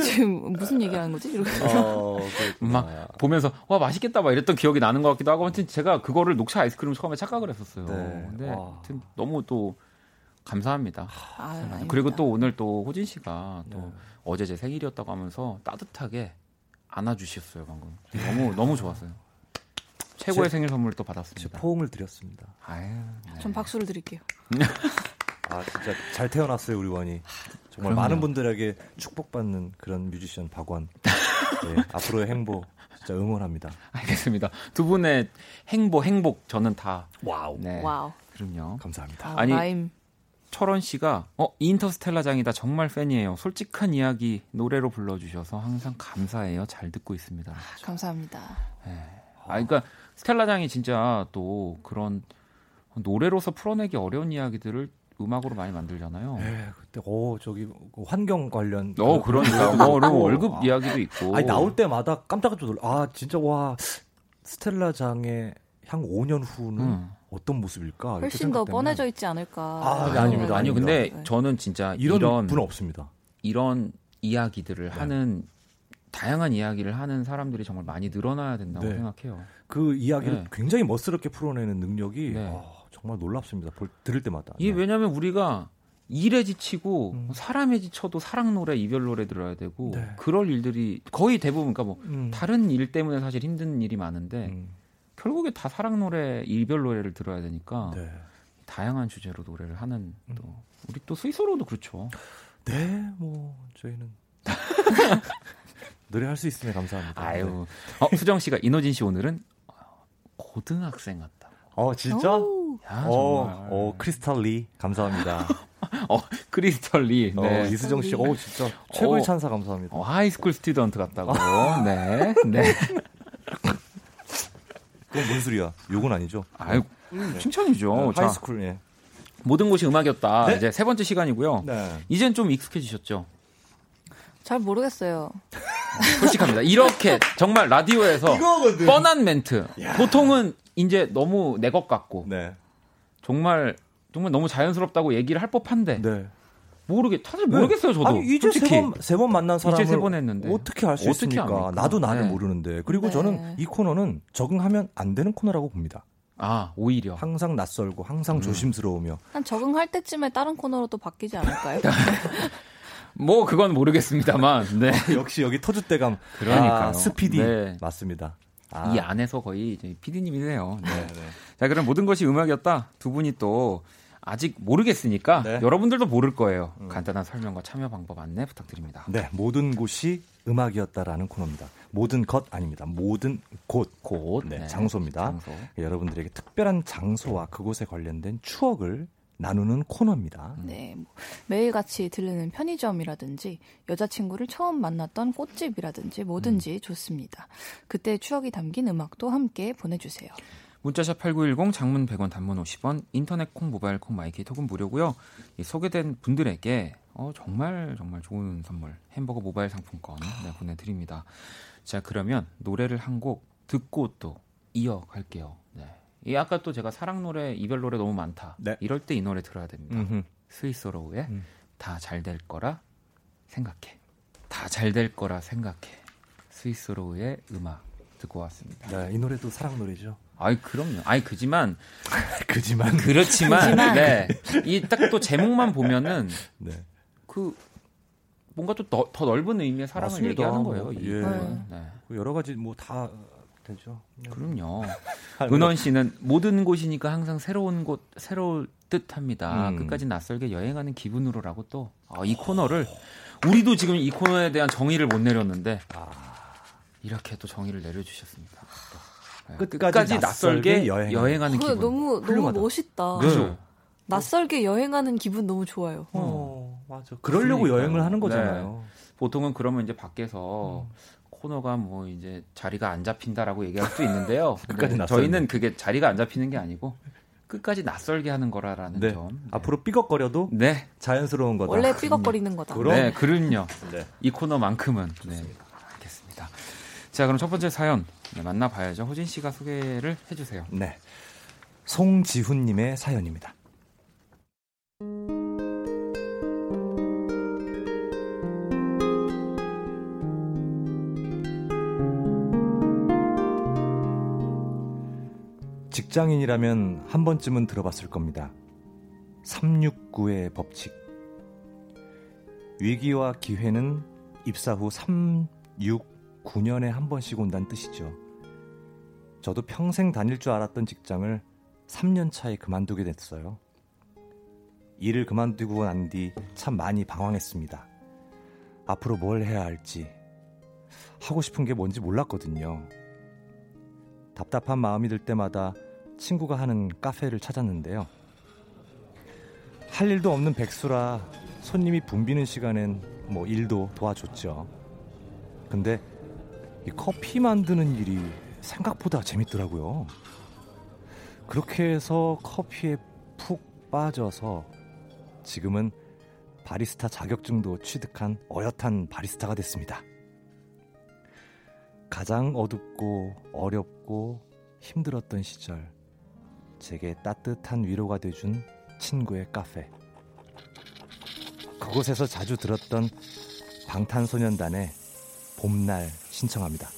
지금 무슨 얘기하는 거지? 이러고 어, 막 보면서 와 맛있겠다 막 이랬던 기억이 나는 것 같기도 하고 하여튼 제가 그거를 녹차 아이스크림 처음에 착각을 했었어요. 네. 근데 하여튼 너무 또 감사합니다. 아, 그리고 또 오늘 또 호진 씨가 또 네. 어제 제 생일이었다고 하면서 따뜻하게 안아주셨어요 방금. 너무 너무 좋았어요. 최고의 제, 생일 선물을 또 받았습니다. 포옹을 드렸습니다. 아유, 네. 전 박수를 드릴게요. 아 진짜 잘 태어났어요 우리 원이. 정말 그럼요. 많은 분들에게 축복받는 그런 뮤지션 박원. 네, [laughs] 앞으로의 행복 진짜 응원합니다. 알겠습니다. 두 분의 행복 행복 저는 다 wow. 네. wow. 그럼요. 감사합니다. 아, 아니 rhyme. 철원 씨가 어 인터스텔라장이다 정말 팬이에요. 솔직한 이야기 노래로 불러주셔서 항상 감사해요. 잘 듣고 있습니다. 아, 감사합니다. 네. 아 그러니까 스텔라장이 진짜 또 그런 노래로서 풀어내기 어려운 이야기들을 음악으로 많이 만들잖아요. 네, 그때 어 저기 그 환경 관련 어 그러니까 뭐 그리고 월급 아, 이야기도 있고. 아니 나올 때마다 깜짝 놀라. 아 진짜 와 스텔라장의 향 5년 후는 음. 어떤 모습일까? 훨씬 더 뻔해져 있지 않을까. 아, 네, 아닙니다. 아니요, 근데 네. 저는 진짜 이런, 이런 분 없습니다. 이런 이야기들을 네. 하는 다양한 이야기를 하는 사람들이 정말 많이 늘어나야 된다고 네. 생각해요. 그 이야기를 네. 굉장히 멋스럽게 풀어내는 능력이 네. 어, 정말 놀랍습니다. 볼, 들을 때마다. 이게 네. 왜냐하면 우리가 일에 지치고 음. 사람에 지쳐도 사랑 노래, 이별 노래 들어야 되고 네. 그럴 일들이 거의 대부분 그러니까 뭐 음. 다른 일 때문에 사실 힘든 일이 많은데 음. 결국에 다 사랑 노래, 이별 노래를 들어야 되니까 네. 다양한 주제로 노래를 하는 음. 또 우리 또 스윗소로우도 그렇죠. 네, 뭐 저희는 [laughs] 노래 할 수 있으면 감사합니다. 아유, 네. 어, 수정 씨가 인호진 씨 오늘은 고등학생 같다. 어, 진짜? 야, 어, 어, 크리스탈 리 감사합니다. [laughs] 어, 크리스털 리. 어, 네. 어, 이수정 씨, 어, 진짜 최고의 어, 찬사 감사합니다. 어, high school student 같다고. [laughs] 네. 네. 그건 뭔 소리야? 욕은 아니죠? 아유, 네. 칭찬이죠. 네, high school, 예. 모든 곳이 음악이었다. 네? 이제 세 번째 시간이고요. 네. 이젠 좀 익숙해지셨죠? 잘 모르겠어요. 솔직합니다. 이렇게 정말 라디오에서 이거거든. 뻔한 멘트. 야. 보통은 이제 너무 내 것 같고 네. 정말 정말 너무 자연스럽다고 얘기를 할 법한데 네. 모르게 사실 네. 모르겠어요 저도. 아니, 이제 세번 세 번 만난 사람을 이제 세 번 했는데 어떻게 알 수 있습니까? 합니까? 나도 나를 네. 모르는데 그리고 네. 저는 이 코너는 적응하면 안 되는 코너라고 봅니다. 아 오히려 항상 낯설고 항상 음. 조심스러우며 한 적응할 때쯤에 다른 코너로 또 바뀌지 않을까요? [laughs] 뭐 그건 모르겠습니다만 네. [laughs] 역시 여기 터줏대감 그러니까 아, 스피디 네. 맞습니다. 아. 이 안에서 거의 이제 PD님이세요. 네. 네. 자 그럼 모든 것이 음악이었다 두 분이 또 아직 모르겠으니까 네. 여러분들도 모를 거예요. 음. 간단한 설명과 참여 방법 안내 부탁드립니다. 네, 모든 곳이 음악이었다라는 코너입니다. 모든 것 아닙니다. 모든 곳, 곳, 네, 네. 장소입니다. 장소. 여러분들에게 특별한 장소와 그곳에 관련된 추억을 나누는 코너입니다. 네, 뭐 매일같이 들르는 편의점이라든지 여자친구를 처음 만났던 꽃집이라든지 뭐든지 음. 좋습니다. 그때 추억이 담긴 음악도 함께 보내주세요. 문자샵 8910 장문 100원 단문 50원 인터넷 콩 모바일 콩 마이 K 톡은 무료고요. 소개된 분들에게 어, 정말 정말 좋은 선물 햄버거 모바일 상품권 네, 보내드립니다. 자 그러면 노래를 한 곡 듣고 또 이어갈게요. 네. 이 아까 또 제가 사랑 노래 이별 노래 너무 많다. 네. 이럴 때 이 노래 들어야 됩니다. 스윗소로우의 음. 다 잘 될 거라 생각해. 다 잘 될 거라 생각해. 스위스로우의 음악 듣고 왔습니다. 네, 이 노래도 사랑 노래죠. 아이 그럼요. 아이 그지만 [laughs] 그지만 그렇지만 네. 이 딱 또 제목만 보면은 [laughs] 네. 그 뭔가 또 더 넓은 의미의 사랑을 맞습니다. 얘기하는 거예요. 예. 네. 네. 그 여러 가지 뭐 다 되죠. 네. 그럼요. [laughs] 은원 씨는 모든 곳이니까 항상 새로운 곳, 새로울 듯합니다. 음. 끝까지 낯설게 여행하는 기분으로라고 또이 아, 코너를 우리도 지금 이 코너에 대한 정의를 못 내렸는데 아. 이렇게 또 정의를 내려주셨습니다. 네. 끝까지, 끝까지 낯설게, 낯설게 여행. 하는 기분. 너무 훌륭하다. 너무 멋있다. 네. 낯설게 여행하는 기분 너무 좋아요. 어, 맞아. 그러려고 그러니까. 여행을 하는 거잖아요. 네. 보통은 그러면 이제 밖에서 음. 코너가 뭐 이제 자리가 안 잡힌다라고 얘기할 수 있는데요. [laughs] 끝까지 저희는 그게 자리가 안 잡히는 게 아니고 끝까지 낯설게 하는 거라라는 네. 점. 네. 앞으로 삐걱거려도 네. 자연스러운 거다. 원래 삐걱거리는 거다. 그럼? 네, 그럼요. 네. 이 코너만큼은. 네. 알겠습니다. 자, 그럼 첫 번째 사연 네, 만나봐야죠. 호진 씨가 소개를 해주세요. 네. 송지훈님의 사연입니다. 직장인이라면 한 번쯤은 들어봤을 겁니다. 369의 법칙. 위기와 기회는 입사 후 369년에 한 번씩 온다는 뜻이죠. 저도 평생 다닐 줄 알았던 직장을 3년 차에 그만두게 됐어요. 일을 그만두고 난 뒤 참 많이 방황했습니다. 앞으로 뭘 해야 할지 하고 싶은 게 뭔지 몰랐거든요. 답답한 마음이 들 때마다 친구가 하는 카페를 찾았는데요. 할 일도 없는 백수라 손님이 붐비는 시간엔 뭐 일도 도와줬죠. 근데 이 커피 만드는 일이 생각보다 재밌더라고요. 그렇게 해서 커피에 푹 빠져서 지금은 바리스타 자격증도 취득한 어엿한 바리스타가 됐습니다. 가장 어둡고 어렵고 힘들었던 시절 제게 따뜻한 위로가 돼준 친구의 카페. 그곳에서 자주 들었던 방탄소년단의 봄날 신청합니다.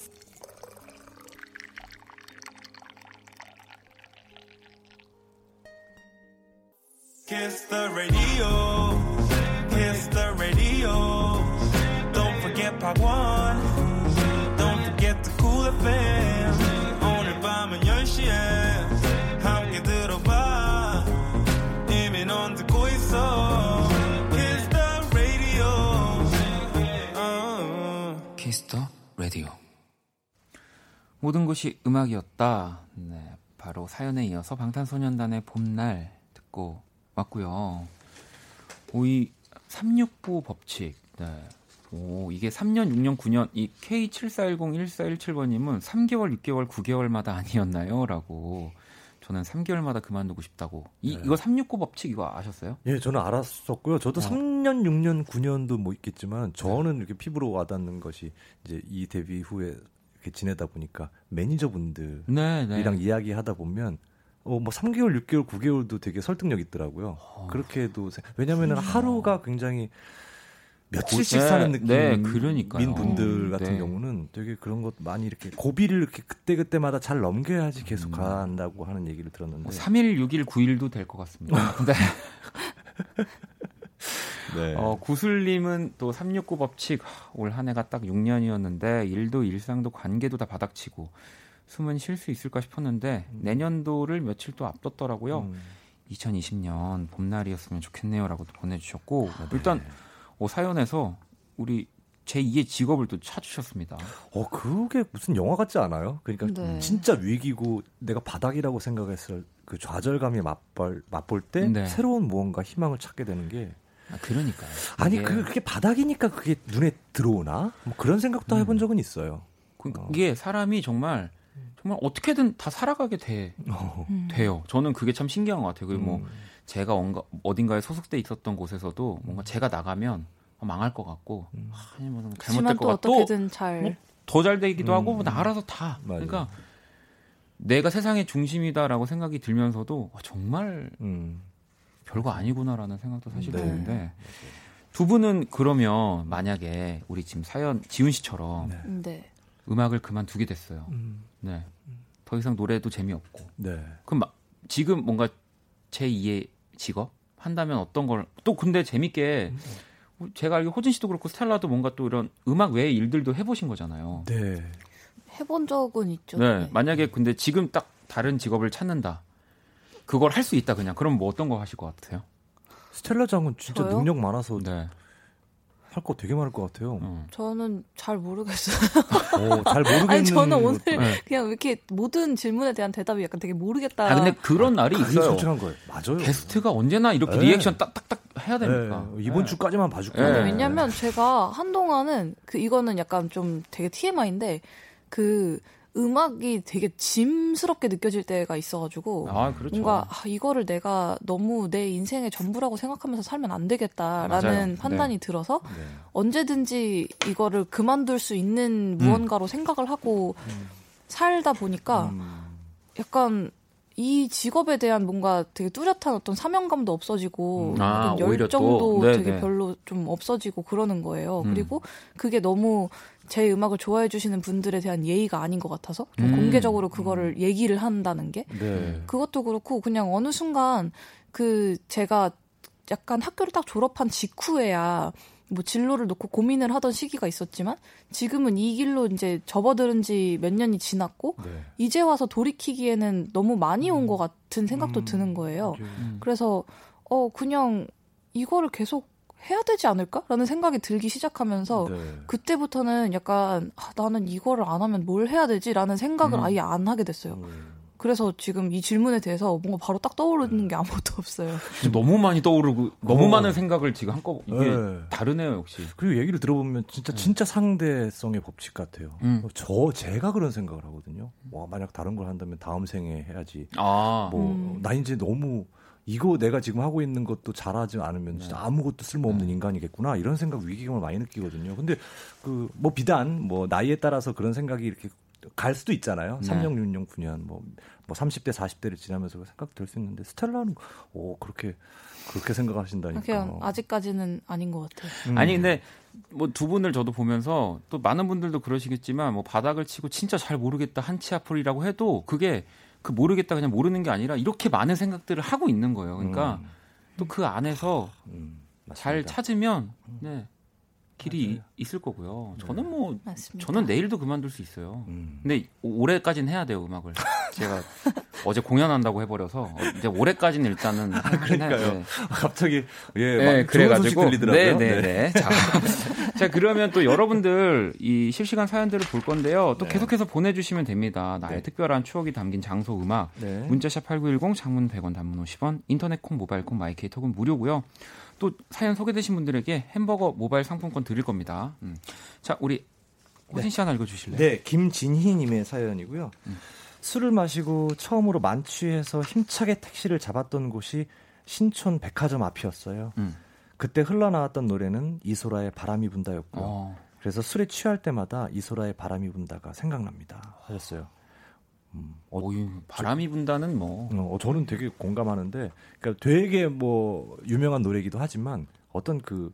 모든 것이 음악이었다. 네, 바로 사연에 이어서 방탄소년단의 봄날 듣고 맞고요. 오이 369 법칙. 네. 오, 이게 3년, 6년, 9년 이 K74101417번님은 3개월, 6개월, 9개월마다 아니었나요? 라고 저는 3개월마다 그만두고 싶다고. 이, 네. 이거 369 법칙 이거 아셨어요? 예, 저는 알았었고요. 저도 어. 3년, 6년, 9년도 뭐 있겠지만 저는 이렇게 피부로 와닿는 것이 이제 이 데뷔 후에 이렇게 지내다 보니까 매니저분들이랑 네, 네. 이야기하다 보면 어, 뭐 3개월, 6개월, 9개월도 되게 설득력 있더라고요. 어. 그렇게도 왜냐면은 하루가 굉장히 며칠씩 네, 사는 느낌인 네, 그러니까요. 분들 같은 네. 경우는 되게 그런 것 많이 이렇게 고비를 이렇게 그때 그때마다 잘 넘겨야지 계속 음. 간다고 하는 얘기를 들었는데 뭐 3일, 6일, 9일도 될 것 같습니다. [laughs] 네. [laughs] 네. 어, 구슬님은 또 369 법칙 올 한 해가 딱 6년이었는데 일도 일상도 관계도 다 바닥치고 숨은 쉴 수 있을까 싶었는데 음. 내년도를 며칠 또 앞뒀더라고요. 음. 2020년 봄날이었으면 좋겠네요라고 도 보내주셨고 아, 네. 일단 어, 사연에서 우리 제 2의 직업을 또 찾으셨습니다. 어, 그게 무슨 영화 같지 않아요? 그러니까 네. 진짜 위기고 내가 바닥이라고 생각했을 그 좌절감이 맛볼, 맛볼 때 네. 새로운 무언가 희망을 찾게 되는 게 아, 그러니까요. 아니, 그, 그게 바닥이니까 그게 눈에 들어오나? 뭐 그런 생각도 음. 해본 적은 있어요. 그게 어. 사람이 정말 정말 어떻게든 다 살아가게 돼 어. 음. 돼요. 저는 그게 참 신기한 것 같아요. 그리고 뭐 음. 제가 언가, 어딘가에 소속돼 있었던 곳에서도 뭔가 음. 제가 나가면 망할 것 같고 음. 아니 뭐 잘못될 것 같고 어떻게든 잘 더잘 뭐 되기도 음. 하고 뭐 알아서 다 맞아요. 그러니까 내가 세상의 중심이다라고 생각이 들면서도 와, 정말 음. 별거 아니구나라는 생각도 사실 네. 드는데 두 분은 그러면 만약에 우리 지금 사연 지훈 씨처럼 네. 네. 음악을 그만두게 됐어요. 음. 네. 더 이상 노래도 재미없고. 네. 그럼 마, 지금 뭔가 제 2의 직업 한다면 어떤 걸 또 근데 재밌게 음. 제가 알기 호진 씨도 그렇고 스텔라도 뭔가 또 이런 음악 외의 일들도 해보신 거잖아요. 네. 해본 적은 있죠. 네. 네. 만약에 근데 지금 딱 다른 직업을 찾는다. 그걸 할 수 있다 그냥. 그럼 뭐 어떤 거 하실 것 같아요? 스텔라 장은 진짜 저요? 능력 많아서 네. 할거 되게 많을 것 같아요. 어. 저는 잘 모르겠어요. 오, [laughs] 잘 모르겠는. 아니 저는 오늘 네. 그냥 이렇게 모든 질문에 대한 대답이 약간 되게 모르겠다. 아 근데 그런 날이 있어요. 솔직한 거예요. 맞아요. 게스트가 언제나 이렇게 네. 리액션 딱딱딱 해야 됩니까? 네. 이번 네. 주까지만 봐줄게요. 네. 왜냐면 제가 한동안은 그 이거는 약간 좀 되게 TMI인데 그 음악이 되게 짐스럽게 느껴질 때가 있어가지고 아, 그렇죠. 뭔가 아, 이거를 내가 너무 내 인생의 전부라고 생각하면서 살면 안 되겠다라는 맞아요. 판단이 네. 들어서 네. 언제든지 이거를 그만둘 수 있는 무언가로 음. 생각을 하고 음. 살다 보니까 음. 약간 이 직업에 대한 뭔가 되게 뚜렷한 어떤 사명감도 없어지고 음. 아, 열정도 네, 되게 네. 별로 좀 없어지고 그러는 거예요. 음. 그리고 그게 너무 제 음악을 좋아해 주시는 분들에 대한 예의가 아닌 것 같아서 좀 음. 공개적으로 그거를 음. 얘기를 한다는 게 네. 그것도 그렇고 그냥 어느 순간 그 제가 약간 학교를 딱 졸업한 직후에야 뭐 진로를 놓고 고민을 하던 시기가 있었지만 지금은 이 길로 이제 접어들은 지 몇 년이 지났고 네. 이제 와서 돌이키기에는 너무 많이 온것 음. 같은 생각도 음. 드는 거예요. 음. 그래서 어 그냥 이거를 계속 해야 되지 않을까라는 생각이 들기 시작하면서 네. 그때부터는 약간 아, 나는 이거를 안 하면 뭘 해야 되지라는 생각을 음. 아예 안 하게 됐어요. 음. 그래서 지금 이 질문에 대해서 뭔가 바로 딱 떠오르는 게 아무것도 없어요. [laughs] 너무 많이 떠오르고 너무 어. 많은 생각을 지금 한꺼 이게 네. 다르네요 역시. 그리고 얘기를 들어보면 진짜 네. 진짜 상대성의 법칙 같아요. 음. 저 제가 그런 생각을 하거든요. 와 만약 다른 걸 한다면 다음 생에 해야지. 아. 뭐나 음. 이제 너무 이거 내가 지금 하고 있는 것도 잘하지 않으면 진짜 네. 아무것도 쓸모없는 네. 인간이겠구나 이런 생각 위기감을 많이 느끼거든요. 근데 그 뭐 비단 뭐 나이에 따라서 그런 생각이 이렇게 갈 수도 있잖아요. 네. 3년, 6년, 9년 뭐, 뭐 30대, 40대를 지나면서 생각 될 수 있는데 스텔라는 오 그렇게 그렇게 생각하신다니까. 그냥 아직까지는 아닌 것 같아요. 음. 아니 근데 뭐 두 분을 저도 보면서 또 많은 분들도 그러시겠지만 뭐 바닥을 치고 진짜 잘 모르겠다 한치 앞을이라고 해도 그게 그 모르겠다 그냥 모르는 게 아니라 이렇게 많은 생각들을 하고 있는 거예요. 그러니까 음. 또그 안에서 음, 잘 찾으면 음. 네. 길이 맞아요. 있을 거고요. 네. 저는 뭐 맞습니다. 저는 내일도 그만둘 수 있어요. 음. 근데 올해까지는 해야 돼요 음악을. [laughs] 제가 어제 공연한다고 해버려서 이제 올해까지는 일단은 아, 그러니까요. 네. 갑자기 예 네, 그래가지고 네네네. 네, 네. 자, [laughs] 자 그러면 또 여러분들 이 실시간 사연들을 볼 건데요. 또 네. 계속해서 보내주시면 됩니다. 나의 네. 특별한 추억이 담긴 장소 음악 문자샵 #8910 장문 100원 단문 50원 인터넷 콩 모바일 콩 마이케이 톡은 무료고요. 또 사연 소개되신 분들에게 햄버거 모바일 상품권 드릴 겁니다. 음. 자, 우리 호진 씨 네. 하나 읽어주실래요? 네, 김진희님의 사연이고요. 음. 술을 마시고 처음으로 만취해서 힘차게 택시를 잡았던 곳이 신촌 백화점 앞이었어요. 음. 그때 흘러나왔던 노래는 이소라의 바람이 분다였고요. 어. 그래서 술에 취할 때마다 이소라의 바람이 분다가 생각납니다. 하셨어요. 음, 어, 오, 바람이 분다는 뭐. 어, 저는 되게 공감하는데, 그러니까 되게 뭐 유명한 노래이기도 하지만 어떤 그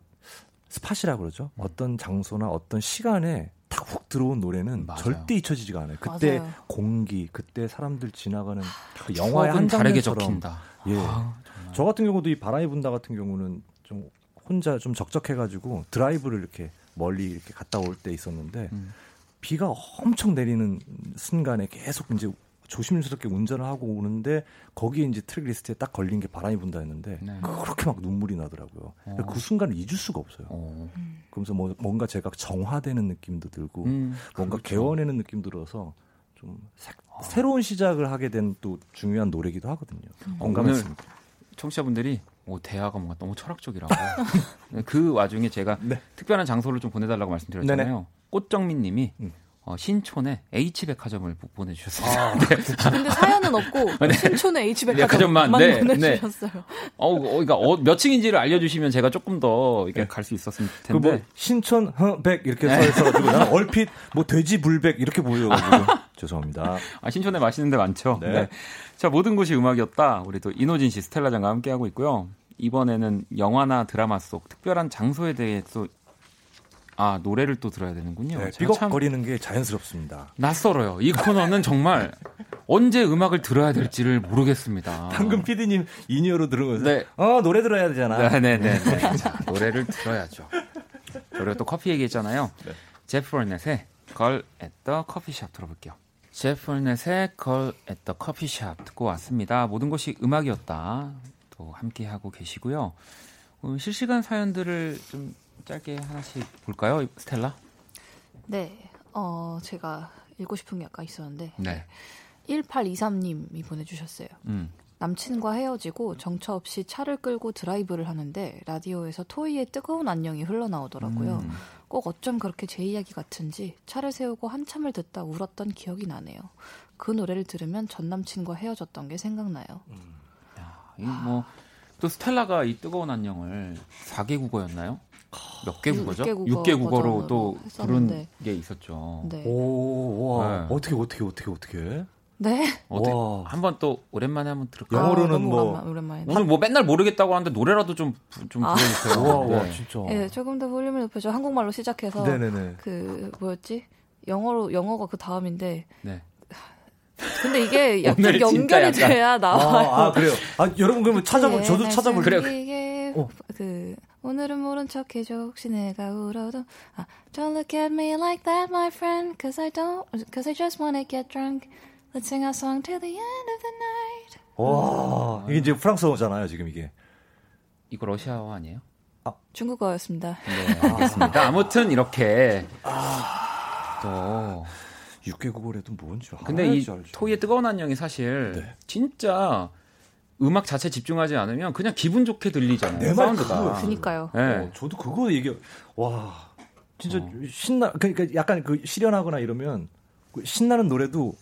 스팟이라 그러죠. 음. 어떤 장소나 어떤 시간에 딱 훅 들어온 노래는 맞아요. 절대 잊혀지지가 않아요. 그때 맞아요. 공기, 그때 사람들 지나가는 그 영화의 한 다르게 적힌다. 예. 아, 저 같은 경우도 이 바람이 분다 같은 경우는 좀 혼자 좀 적적해가지고 드라이브를 이렇게 멀리 이렇게 갔다 올 때 있었는데. 음. 비가 엄청 내리는 순간에 계속 이제 조심스럽게 운전을 하고 오는데 거기에 이제 트랙 리스트에 딱 걸린 게 바람이 분다 했는데 네. 그렇게 막 눈물이 나더라고요. 어. 그 순간을 잊을 수가 없어요. 어. 그러면서 뭐 뭔가 제가 정화되는 느낌도 들고 음, 뭔가 그렇죠. 게워내는 느낌 들어서 좀 색, 어. 새로운 시작을 하게 된 또 중요한 노래기도 하거든요. 음. 공감했습니다. 청취자분들이 오, 대화가 뭔가 너무 철학적이라고. [laughs] 그 와중에 제가 네. 특별한 장소를 좀 보내달라고 말씀드렸잖아요. 네네. 꽃정민님이 음. 어, 신촌에 H백화점을 보내주셨어요. 아, [laughs] 네. 근데 사연은 없고 [laughs] 네. 신촌에 H백화점만 네, 보내주셨어요. 네. 어, 어, 그러니까 어, 몇 층인지를 알려주시면 제가 조금 더 이렇게 네. 갈수 있었을 그 텐데. 뭐 신촌 백 이렇게 써 있어가지고 나는 얼핏 뭐 돼지 불백 이렇게 보여가지고 죄송합니다. 아 신촌에 맛있는 데 많죠. 네. 네. 자 모든 곳이 음악이었다. 우리 또 이노진 씨, 스텔라 장과 함께 하고 있고요. 이번에는 영화나 드라마 속 특별한 장소에 대해서 아 노래를 또 들어야 되는군요. 네, 삐걱거리는 게 자연스럽습니다. 낯설어요. 이 코너는 정말 언제 음악을 들어야 될지를 모르겠습니다. 방금 PD님 in-ear로 들으면서 네. 어 노래 들어야 되잖아. 네네네. 네, 네, 네. 자, 노래를 들어야죠. 그리고 또 커피 얘기했잖아요. 네. 제프 홀넷의 걸 at the 커피숍 들어볼게요. 제프 홀넷의 걸 at the 커피숍 듣고 왔습니다. 모든 것이 음악이었다. 또 함께 하고 계시고요. 어, 실시간 사연들을 좀 짧게 하나씩 볼까요, 스텔라? 네, 어 제가 읽고 싶은 게 아까 있었는데 네. 1823님이 보내주셨어요. 음. 남친과 헤어지고 정처 없이 차를 끌고 드라이브를 하는데 라디오에서 토이의 뜨거운 안녕이 흘러나오더라고요. 음. 꼭 어쩜 그렇게 제 이야기 같은지 차를 세우고 한참을 듣다 울었던 기억이 나네요. 그 노래를 들으면 전 남친과 헤어졌던 게 생각나요. 음. 야, 뭐또 스텔라가 이 뜨거운 안녕을 4개 국어였나요? 몇 개 국어죠? 6개, 6개 국어로 또 부른 게 있었죠. 네. 오, 와. 네. 어떻게, 어떻게, 어떻게, 어떻게? 네. 어떻게, 한번 또 오랜만에 한번 들을까요? 영어로는 아, 뭐 오랜만에. 오늘 뭐 맨날 모르겠다고 하는데 노래라도 좀좀 불러주세요. 와, 와, 네. 진짜. 네, 조금 더 볼륨을 높여줘. 한국말로 시작해서 네네네. 그 뭐였지? 영어로 영어가 그 다음인데. 네. 근데 이게 [laughs] 약간 연결이 돼야 나와요. 아, 아, 그래요. 아 여러분 그러면 찾아볼 저도 네, 찾아볼게요. 이게 어. 그 오늘은 모른 척해줘 혹시 내가 울어도 아, Don't look at me like that my friend Cause I don't Cause I just wanna get drunk Let's sing our song till the end of the night 와 이게 이제 프랑스어잖아요 지금 이게 이거 러시아어 아니에요? 아. 중국어였습니다 네 알겠습니다 아무튼 이렇게 아. 또 6개국어래도 뭔지 근데 이 토이의 뜨거운 안녕이 사실 네. 진짜 음악 자체 집중하지 않으면 그냥 기분 좋게 들리잖아요. 내 사운드가. 그니까요. 네. 어, 저도 그거 얘기 와 진짜 어. 신나 그러니까 약간 그 실현하거나 이러면 그 신나는 노래도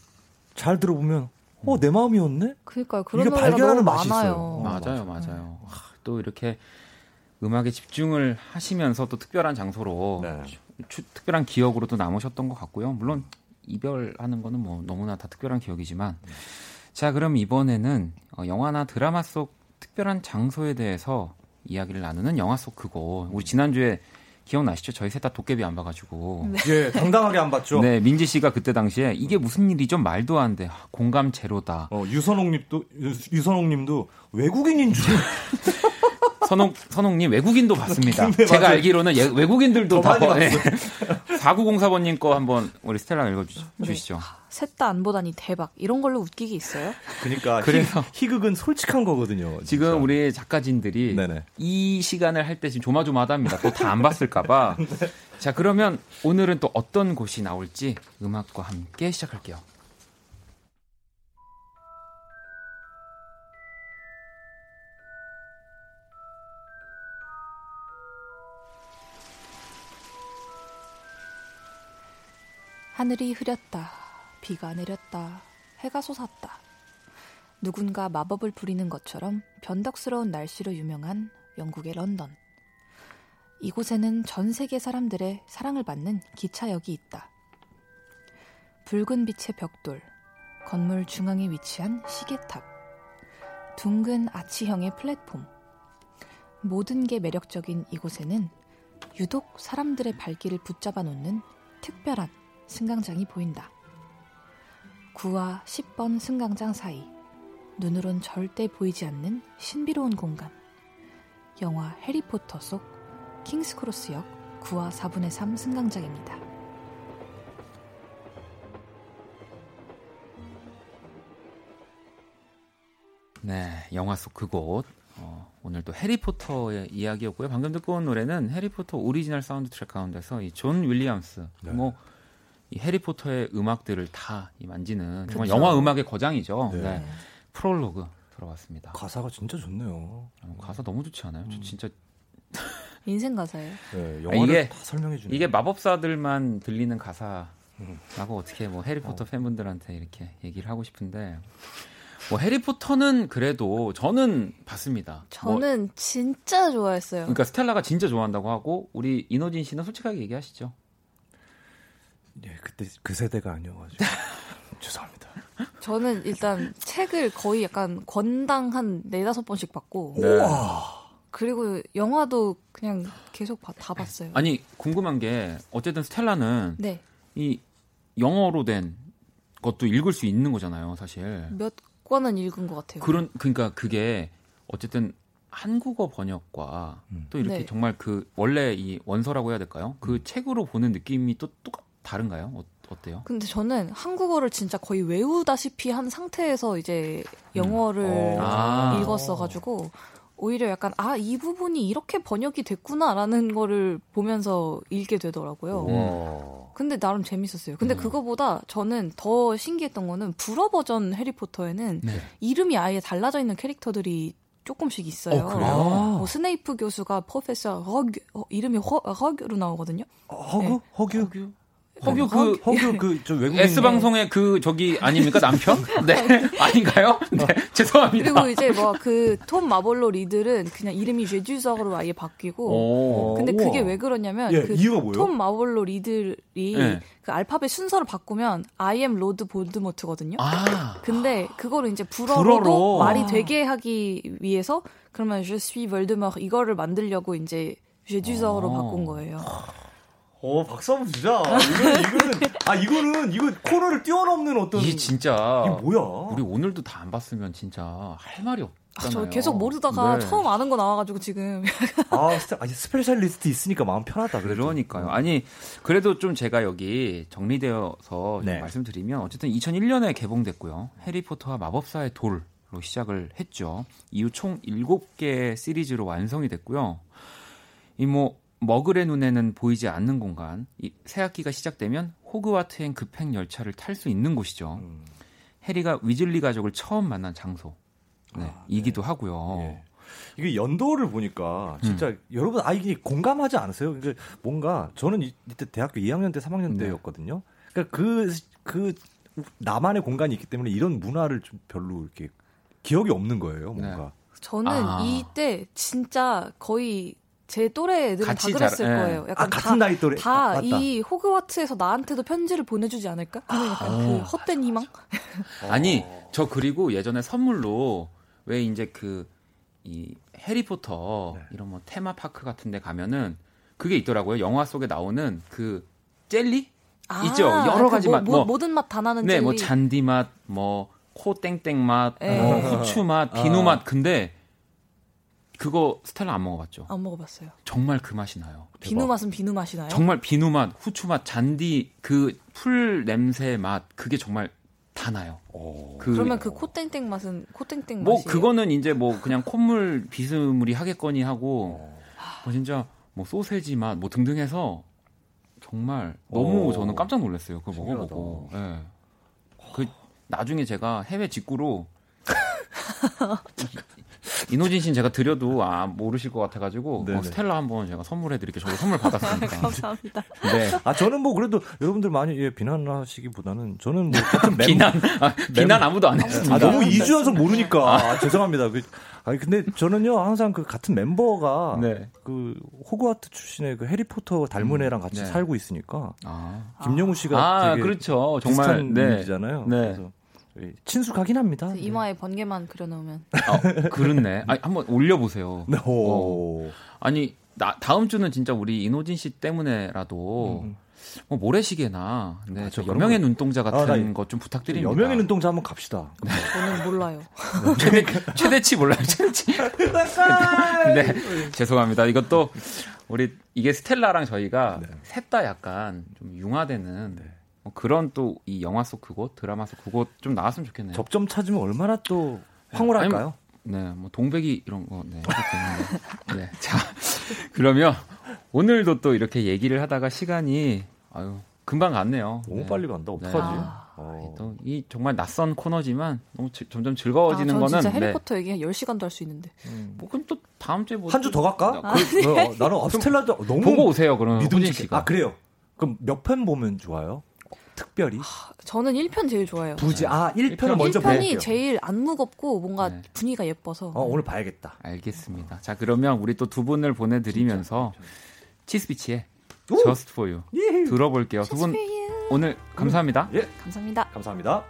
잘 들어보면 어 내 마음이었네. 그니까요. 그런 노래가 발견하는 맛이 많아요. 있어요. 어, 맞아요, 맞아요. 네. 또 이렇게 음악에 집중을 하시면서 또 특별한 장소로 네. 추, 특별한 기억으로도 남으셨던 것 같고요. 물론 이별하는 거는 뭐 너무나 다 특별한 기억이지만. 자 그럼 이번에는 어, 영화나 드라마 속 특별한 장소에 대해서 이야기를 나누는 영화 속 그거. 우리 지난주에 기억나시죠? 저희 셋 다 도깨비 안 봐가지고. 네. 예, 당당하게 안 봤죠. 네, 민지 씨가 그때 당시에 이게 무슨 일이죠? 말도 안 돼. 공감 제로다. 어, 유선홍님도 유선홍님도 외국인인 줄. [laughs] 선홍 선홍님 외국인도 봤습니다. 네, 제가 알기로는 예, 외국인들도 다 봐. 네. 4904번님 [laughs] 거 한번 우리 스텔라 읽어주시죠. 네. 셋 다 안 보다니 대박. 이런 걸로 웃기기 있어요? 그러니까 그래서 희극은 솔직한 거거든요. 진짜. 지금 우리 작가진들이 네네. 이 시간을 할 때 지금 조마조마하답니다. 또 다 안 봤을까봐. [laughs] 네. 자 그러면 오늘은 또 어떤 곳이 나올지 음악과 함께 시작할게요. 하늘이 흐렸다. 비가 내렸다. 해가 솟았다. 누군가 마법을 부리는 것처럼 변덕스러운 날씨로 유명한 영국의 런던. 이곳에는 전 세계 사람들의 사랑을 받는 기차역이 있다. 붉은 빛의 벽돌, 건물 중앙에 위치한 시계탑, 둥근 아치형의 플랫폼. 모든 게 매력적인 이곳에는 유독 사람들의 발길을 붙잡아 놓는 특별한 승강장이 보인다. 9와 10번 승강장 사이 눈으론 절대 보이지 않는 신비로운 공간. 영화 해리포터 속 킹스크로스역 9와 4분의 3 승강장입니다. 네, 영화 속 그곳. 어, 오늘도 해리포터의 이야기였고요. 방금 듣고 온 노래는 해리포터 오리지널 사운드 트랙 가운데서 이 존 윌리엄스. 네. 뭐 이 해리포터의 음악들을 다 만지는 정말 그쵸. 영화 음악의 거장이죠. 네. 네. 프롤로그 들어봤습니다. 가사가 진짜 좋네요. 어, 가사 너무 좋지 않아요? 음. 저 진짜 인생 가사예요. [laughs] 네, 영화를 이게, 다 설명해 주는 이게 마법사들만 들리는 가사라고 음. 어떻게 뭐 해리포터 어. 팬분들한테 이렇게 얘기를 하고 싶은데 뭐 해리포터는 그래도 저는 봤습니다. 저는 뭐, 진짜 좋아했어요. 그러니까 스텔라가 진짜 좋아한다고 하고 우리 이노진 씨는 솔직하게 얘기하시죠. 예, 그때 그 세대가 아니어가지고 [laughs] 죄송합니다. 저는 일단 책을 거의 약간 권당 한 네다섯 번씩 봤고. 네. 그리고 영화도 그냥 계속 봐, 다 봤어요. 아니 궁금한 게 어쨌든 스텔라는 네. 이 영어로 된 것도 읽을 수 있는 거잖아요, 사실. 몇 권은 읽은 것 같아요. 그런 그러니까 그게 어쨌든 한국어 번역과 음. 또 이렇게 네. 정말 그 원래 이 원서라고 해야 될까요? 그 음. 책으로 보는 느낌이 또 똑같 다른가요? 어, 어때요? 근데 저는 한국어를 진짜 거의 외우다시피 한 상태에서 이제 영어를 음. 아. 읽었어가지고 오히려 약간 아 이 부분이 이렇게 번역이 됐구나라는 거를 보면서 읽게 되더라고요. 오. 근데 나름 재밌었어요. 근데 음. 그거보다 저는 더 신기했던 거는 불어 버전 해리포터에는 네. 이름이 아예 달라져 있는 캐릭터들이 조금씩 있어요. 어, 뭐 스네이프 교수가 professeur Rogue 어, 이름이 허, 허규로 나오거든요. 허규? 네. 허규? 허규? 허규 그 허규 그저 외국인 S 방송의 그 저기 아닙니까 남편? [laughs] 네 아닌가요? 네 죄송합니다. 그리고 이제 뭐 그 톰 마볼로 리들은 그냥 이름이 제뒤조르로 아예 바뀌고 오. 근데 그게 왜 그러냐면 예, 그 톰 마볼로 리들이 네. 그 알파벳 순서를 바꾸면 I am Lord 볼드모트거든요. 아. 근데 그거를 이제 불어로도 불어로. 말이 되게 하기 위해서 그러면 je suis Voldemort 이거를 만들려고 이제 제뒤조르로 바꾼 거예요. 어, 박수 한번 주자. 이거는, 이거는, 아, 이거는, 이거 코너를 뛰어넘는 어떤. 이게 진짜. 이게 뭐야? 우리 오늘도 다 안 봤으면 진짜 할 말이 없. 아, 저 계속 모르다가 네. 처음 아는 거 나와가지고 지금. [laughs] 아, 스페, 스페셜리스트 있으니까 마음 편하다. 그래도. 그러니까요. 아니, 그래도 좀 제가 여기 정리되어서 네. 말씀드리면 어쨌든 2001년에 개봉됐고요. 해리포터와 마법사의 돌로 시작을 했죠. 이후 총 7개 시리즈로 완성이 됐고요. 이 뭐 머글의 눈에는 보이지 않는 공간. 이 새학기가 시작되면 호그와트행 급행 열차를 탈 수 있는 곳이죠. 음. 해리가 위즐리 가족을 처음 만난 장소. 네, 아, 이기도 네. 하고요. 예. 이게 연도를 보니까 진짜 음. 여러분 아 이게 공감하지 않으세요? 그러니까 뭔가 저는 이때 대학교 2학년 때 3학년 때였거든요. 그러니까 그그 그 나만의 공간이 있기 때문에 이런 문화를 좀 별로 이렇게 기억이 없는 거예요, 뭔가. 네. 저는 아. 이때 진짜 거의 제 또래 애들은 다 그랬을 잘, 예. 거예요. 약간 아, 같은 다, 나이 또래. 다이 아, 호그와트에서 나한테도 편지를 보내주지 않을까? 그런 약간 그 어. 헛된 희망? [laughs] 아니, 저 그리고 예전에 선물로 왜 이제 그 이 해리포터 네. 이런 뭐 테마파크 같은 데 가면은 그게 있더라고요. 영화 속에 나오는 그 젤리? 아, 있죠. 여러 그 가지 뭐, 맛. 뭐, 모든 맛 다 나는 네, 젤리. 뭐 잔디 맛, 뭐 코 땡땡 맛, 네. 뭐 후추 맛, 비누 아. 맛. 근데 그거 스텔라 안 먹어봤죠? 안 먹어봤어요. 정말 그 맛이 나요. 비누 대박. 맛은 비누 맛이 나요? 정말 비누 맛, 후추 맛, 잔디 그 풀 냄새 맛 그게 정말 다 나요. 그, 그러면 그 코땡땡 맛은 코땡땡 뭐 맛이에요? 그거는 이제 뭐 그냥 콧물 비스무리 하겠거니 하고 뭐 진짜 뭐 소세지 맛 뭐 등등 해서 정말 너무 오. 저는 깜짝 놀랐어요. 그거 먹어보고. 예. 네. 그 나중에 제가 해외 직구로 [laughs] 이노진 씨는 제가 드려도 아 모르실 것 같아가지고 어, 스텔라 한번 제가 선물해드릴게요. 저도 선물 받았습니다. [laughs] 감사합니다. 네. 아 저는 뭐 그래도 여러분들 많이 예, 비난하시기보다는 저는 뭐 같은 멤, 비난 아, 비난 아무도 안 했습니다. 아, 너무 이주연서 모르니까 아, 죄송합니다. 그, 아니 근데 저는요 항상 그 같은 멤버가 네. 그 호그와트 출신의 그 해리포터 닮은 음, 애랑 같이 네. 살고 있으니까 아. 김영우 씨가 아, 되게 그렇죠. 정말 네. 이미지잖아요. 네. 그래서 친숙하긴 합니다. 이마에 번개만 그려놓으면. 아, 그렇네. 아니, 한번 올려보세요. 네. 어. 아니 나, 다음 주는 진짜 우리 이노진 씨 때문에라도 음. 뭐 모래시계나 네, 아, 여명의 눈동자 같은 아, 것좀 부탁드립니다. 여명의 눈동자 한번 갑시다. 네. 저는 몰라요. 최대, 최대치 몰라요. 최대치. 네, 죄송합니다. 이것도 우리 이게 스텔라랑 저희가 네. 셋다 약간 좀 융화되는 네. 뭐 그런 또 이 영화 속 그곳, 드라마 속 그곳 좀 나왔으면 좋겠네요. 접점 찾으면 얼마나 또 황홀할까요? 네, 뭐 동백이 이런 거, 네. 네. 자, 그러면 오늘도 또 이렇게 얘기를 하다가 시간이 아유 금방 갔네요. 너무 네. 빨리 간다. 네. 어떡하지? 네. 어. 또이 정말 낯선 코너지만 너무 지, 점점 즐거워지는 아, 거는 진짜 해리포터 네. 얘기 한 10시간도 할 수 있는데. 음. 뭐 그럼 또 다음 주에 뭐 한 주 더 갈까? 아, 그, 네. 어, 나는 업스텔라도 너무 보고 오세요. 그럼 믿음직 씨가. 아, 그래요. 그럼 몇 편 보면 좋아요? 특별히? 저는 1편 제일 좋아요. 부지 아 1편 먼저 1편이 볼게요. 제일 안 무겁고 뭔가 네. 분위기가 예뻐서. 어, 오늘 봐야겠다. 알겠습니다. 자 그러면 우리 또 두 분을 보내드리면서 치스비치의 Just For You 예. 들어볼게요. 두 분 오늘 감사합니다. 예. 감사합니다. 감사합니다.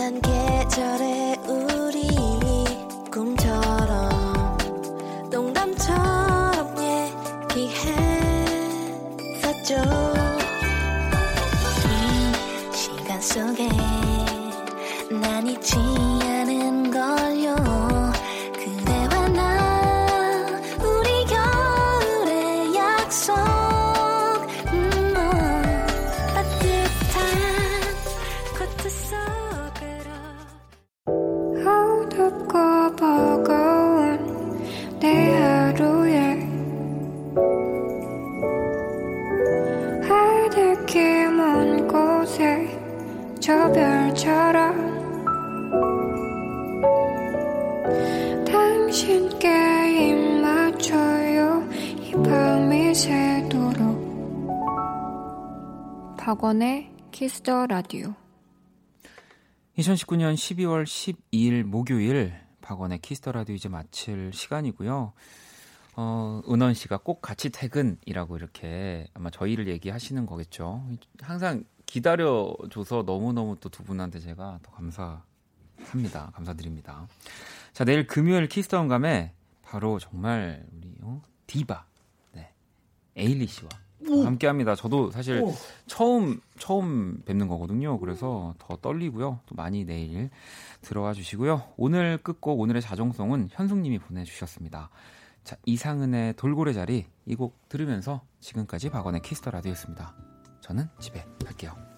지난 계절에 우리 꿈처럼 농담처럼 얘기했었죠? 이 시간 속에 난 잊지 않 박원의 Kiss the Radio 2019년 12월 12일 목요일 박원의 Kiss the Radio 이제 마칠 시간이고요. 어, 은원 씨가 꼭 같이 퇴근이라고 이렇게 아마 저희를 얘기하시는 거겠죠. 항상 기다려줘서 너무너무 또 두 분한테 제가 더 감사합니다. 감사드립니다. 자, 내일 금요일 Kiss the 감에 바로 정말 우리 어? 디바, 네. 에일리 씨와 함께 합니다. 저도 사실 오. 처음 처음 뵙는 거거든요. 그래서 더 떨리고요. 또 많이 내일 들어와 주시고요. 오늘 끝곡 오늘의 자정송은 현숙 님이 보내 주셨습니다. 자, 이상은의 돌고래 자리 이 곡 들으면서 지금까지 박원의 Kiss the Radio였습니다. 저는 집에 갈게요.